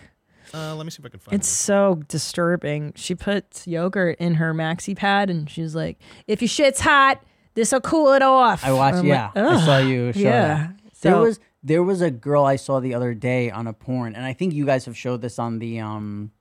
Uh, let me see if I can find it. It's so disturbing. She put yogurt in her maxi pad, and she's like, "If your shit's hot, this'll cool it off." I watched. I'm Yeah, like, I saw "Ugh." you show Yeah. that. There So- was there was a girl I saw the other day on a porn, and I think you guys have showed this on the um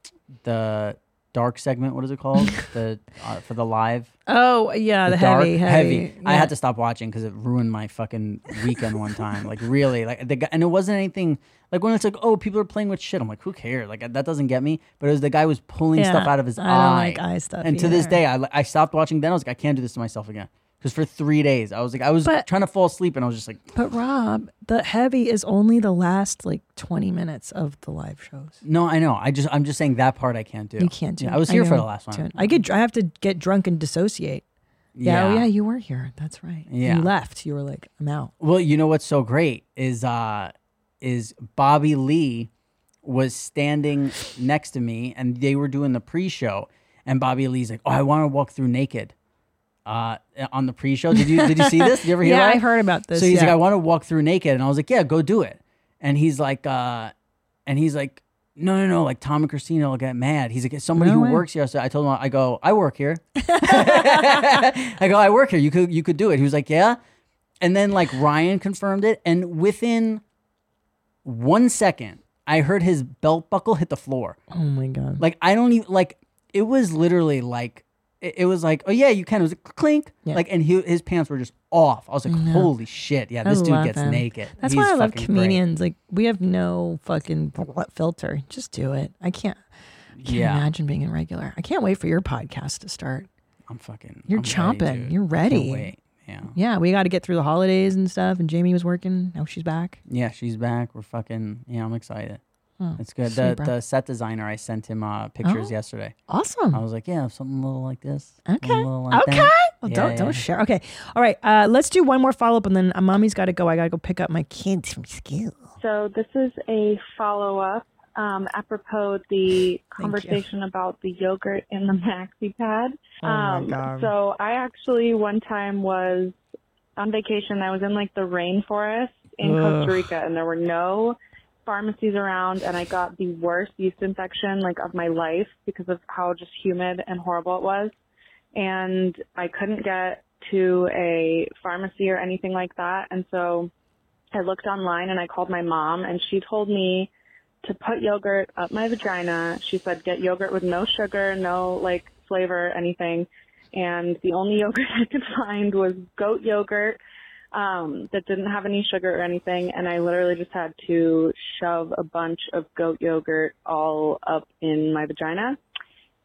the dark segment. What is it called? the uh, for the live. Oh yeah, the, dark- heavy, heavy. I had to stop watching because it ruined my fucking weekend one time. Like really, like the guy, and it wasn't anything. Like when it's like, oh, people are playing with shit. I'm like, who cares? Like that doesn't get me. But it was the guy was pulling stuff out of his I don't eye. like eye stuff And to this either. day, I I stopped watching. Then I was like, I can't do this to myself again. Because for three days, I was like, I was But- trying to fall asleep, and I was just like, But Rob, the heavy is only the last like 20 minutes of the live shows. no, I know. I just I'm just saying that part I can't do. You can't do. Yeah, it. I was here for know. the last one. I get. I have to get drunk and dissociate. Yeah. Oh yeah, you were here. That's right. Yeah. You left. You were like, I'm out. Well, you know what's so great is uh is Bobby Lee was standing next to me and they were doing the pre-show and Bobby Lee's like, "Oh, I want to walk through naked." Uh on the pre-show. Did you did you see this? Did you ever hear Yeah, that? I heard about this, So he's like, "I want to walk through naked." And I was like, "Yeah, go do it." And he's like uh and he's like no, no, no! Like Tom and Christina will get mad. He's like somebody No who way. works here. So I told him, I go, I work here. I go, I work here. You could, you could do it. He was like, yeah. And then like Ryan confirmed it, and within one second, I heard his belt buckle hit the floor. Oh my god. Like I don't even like. It was literally like it, it was like, oh yeah, you can. It was a clink, Yeah. like, and he, his pants were just off. I was like, No. holy shit, yeah, I this dude love gets him. naked. That's He's why I love fucking great. comedians. Like we have no fucking filter. Just do it. I can't. I can't Yeah. imagine being a regular. I can't wait for your podcast to start. I'm fucking. You're I'm ready, chomping. dude. You're Can't ready. wait. Yeah. Yeah, we got to get through the holidays and stuff. And Jamie was working. Now she's back. Yeah, she's back. We're fucking. Yeah, I'm excited. Oh, it's good. The bro. the set designer, I sent him uh, pictures Oh, yesterday. awesome. I was like, yeah, something a little like this. Okay. something a little like okay. that. Well, Yeah, don't yeah. don't share. Okay. All right. Uh, let's do one more follow up, and then uh, mommy's got to go. I got to go pick up my kids from school. So this is a follow up um, apropos the conversation about the yogurt in the maxi pad. Oh, um. So I actually one time was on vacation. I was in like the rainforest in Ugh. Costa Rica, and there were no pharmacies around, and I got the worst yeast infection like of my life because of how just humid and horrible it was. And I couldn't get to a pharmacy or anything like that, and so I looked online and I called my mom and she told me to put yogurt up my vagina. She said get yogurt with no sugar, no like flavor, anything. And the only yogurt I could find was goat yogurt um, that didn't have any sugar or anything. And I literally just had to shove a bunch of goat yogurt all up in my vagina.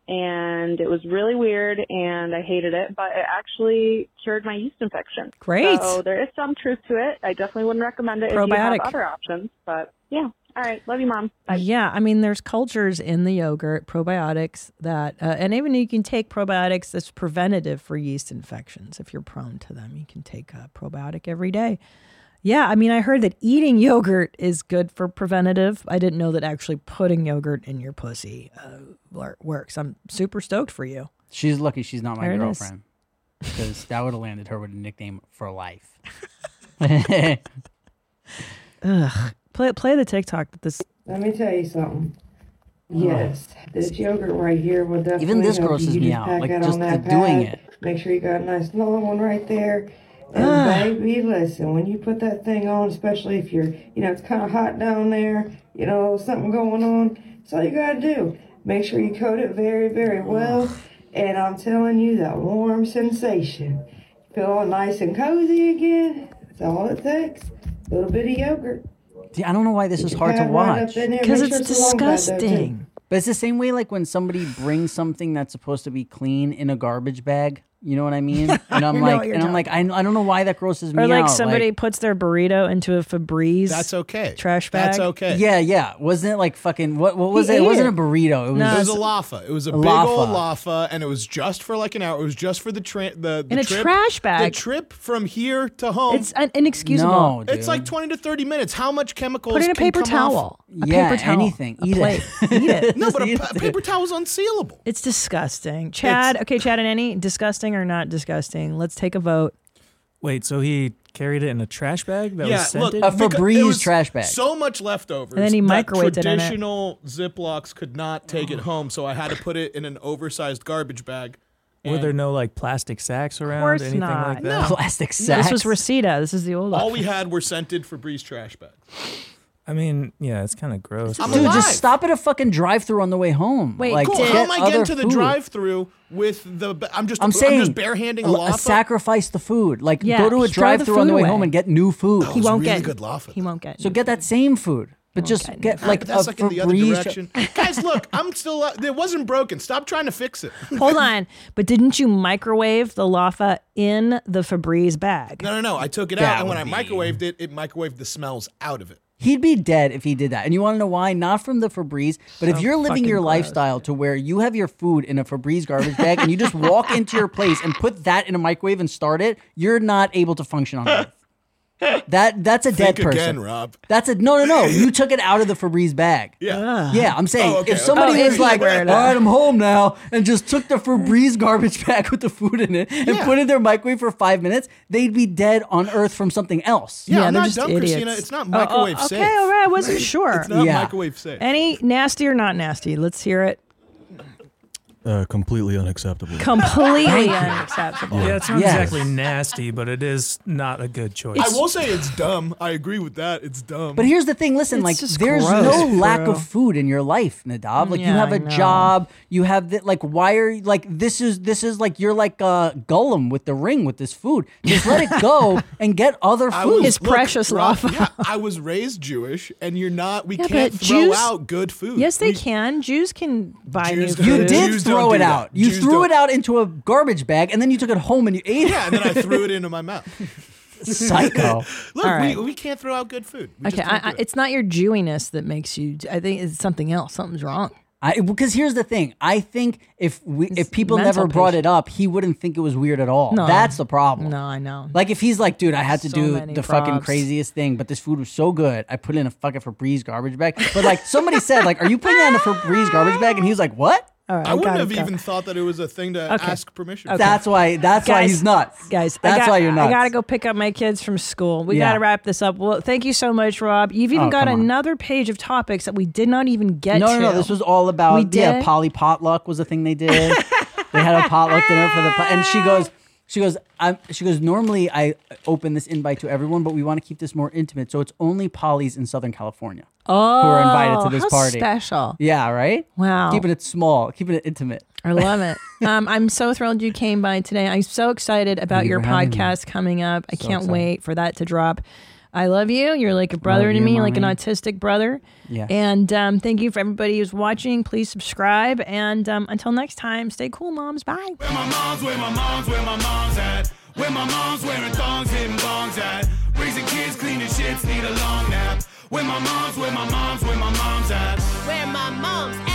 And it was really weird and I hated it, but it actually cured my yeast infection. Great. So there is some truth to it. I definitely wouldn't recommend it if you Probiotic. have other options, but yeah. All right. Love you, mom. Yeah, I mean, there's cultures in the yogurt, probiotics that, uh, and even you can take probiotics that's preventative for yeast infections if you're prone to them. You can take a probiotic every day. Yeah, I mean, I heard that eating yogurt is good for preventative. I didn't know that actually putting yogurt in your pussy uh, works. I'm super stoked for you. She's lucky she's not my There it is. girlfriend. Because that would have landed her with a nickname for life. Ugh. Play play the TikTok that this. Let me tell you something. Yes, this yogurt right here will definitely Even this help grosses you. me out, pack like, that just on that doing pad. it. Make sure you got a nice long one right there. And Ah. baby, listen, when you put that thing on, especially if you're, you know, it's kind of hot down there, you know, something going on, that's all you gotta do. Make sure you coat it very, very well. And I'm telling you, that warm sensation. Feel all nice and cozy again. That's all it takes. A little bit of yogurt. I don't know why this is hard to pad right up watch. Because sure it's a long pad, though, too. disgusting. But it's the same way like when somebody brings something that's supposed to be clean in a garbage bag. You know what I mean? And I'm like, and I'm like, I, I don't know why that grosses me out. Or like out. somebody puts their burrito into a Febreze. That's okay. Trash bag. That's okay. Yeah, yeah. Wasn't it like fucking what? What was He it? It wasn't it. a burrito. It was. No, It was a laffa. It was a, A big old laffa. laffa, and it was just for like an hour. It was just for the tra- the, the In a trip, trash The trip from here to home. It's un- inexcusable. No, dude. It's like twenty to thirty minutes. How much chemicals? Put in a paper come off- towel. A yeah, paper towel. anything. A Eat plate. it. Eat it. No, but a Eat pa- it. paper towel is unsealable. It's disgusting. Chad, okay, Chad and Annie, disgusting or not disgusting? Let's take a vote. Wait, so he carried it in a trash bag that yeah, was look, scented? A because Febreze trash bag. So much leftovers. And then he microwaved it in it. Traditional Ziplocs could not take it home, so I had to put it in an oversized garbage bag. Were there no like plastic sacks around? Of course anything not. like that? Plastic sacks. This was Reseda. This is the old one. all one. we had were scented Febreze trash bags. I mean, yeah, it's kind of gross. I'm Dude, alive. just stop at a fucking drive-through on the way home. Wait, like, Cool. Did- How am I get getting to the food. drive-through with the? I'm just. I'm saying, just barehanding a l- laffa. sacrifice the food. Like, Yeah, go to a drive-through on the food way away. home and get new food. he was won't really get good laffa, He won't get. So get that same food, but just Okay. get like but that's a like in the other direction. Guys, look, I'm still. Uh, it wasn't broken. Stop trying to fix it. Hold on, but didn't you microwave the laffa in the Febreze bag? No, no, no. I took it That out, and when I would be- microwaved it, it microwaved the smells out of it. He'd be dead if he did that. And you want to know why? Not from the Febreze, but if you're living your gross. lifestyle to where you have your food in a Febreze garbage bag and you just walk into your place and put that in a microwave and start it, you're not able to function on Earth. That that's a dead person. again, Rob. That's a no, no, no. You took it out of the Febreze bag. Yeah. Ah. Yeah, I'm saying Oh, okay, if somebody Oh, was like, you "All right, I'm home now," and just took the Febreze garbage bag with the food in it and Yeah. put it in their microwave for five minutes, they'd be dead on Earth from something else. Yeah, Yeah, I'm they're not just dumb, idiots. Christina. It's not microwave okay, safe. all right. I wasn't sure. It's not Yeah. microwave safe. Any nasty or not nasty? Let's hear it. Uh, completely unacceptable. Completely unacceptable. Yeah, it's not Yes. exactly nasty, but it is not a good choice. I will say it's dumb. I agree with that. It's dumb. But here's the thing, listen, It's like there's gross, no lack of food in your life, Nadav. Like you have a job, you have the, like why are you like this is this is like you're like uh Gollum with the ring with this food. Just let it go and get other food. was, His precious Rob, laffa. Yeah, I was raised Jewish, and you're not. We Yeah, can't but throw Jews- out good food. Yes, they We- can. Jews can buy Jews new don't- you food. did Jews throw it do that. out. You Jews threw don't. it out into a garbage bag and then you took it home and you ate it. Yeah, and then I threw it into my mouth. Psycho. Look, All right. we, we can't throw out good food. We Okay, I, I, it. it's not your Jewiness that makes you. I think it's something else. Something's wrong. I because here's the thing. I think if we if people mental never brought it up, he wouldn't think it was weird at all. No. That's the problem. No, I know. Like if he's like, dude, I had to So do many the fucking craziest thing, but this food was so good, I put it in a fucking Febreze garbage bag. But like somebody said, like, are you putting that in a Febreze garbage bag? And he was like, what? All right, I wouldn't have go. even thought that it was a thing to Okay. ask permission. Okay. That's why. That's why he's nuts, Guys, I That's got, why you're nuts. I gotta go pick up my kids from school. We Yeah. gotta wrap this up. Well, thank you so much, Rob. You've even Oh, got come on. another page of topics that we did not even get No, to. no, no. This was all about We yeah. did? Poly potluck was a thing they did. they had a potluck dinner for the po- and she goes. She goes, I'm, she goes, normally I open this invite to everyone, but we want to keep this more intimate. So it's only Poly's in Southern California Oh, who are invited to this how party. special. Yeah, right? Wow. Keeping it small, keeping it intimate. I love it. Um, I'm so thrilled you came by today. I'm so excited about you your for having me. podcast coming up. I So can't excited. wait for that to drop. I love you. You're like a brother Love to you, me, like an autistic brother. Yes. And um, thank you for everybody who's watching. Please subscribe. And um, until next time, stay cool, moms. Bye. Where my mom's, where my mom's, where my mom's at. Where my mom's wearing thongs, hitting bongs at. Raising kids, cleaning shits, need a long nap. Where my mom's, where my mom's, where my mom's at. Where my mom's at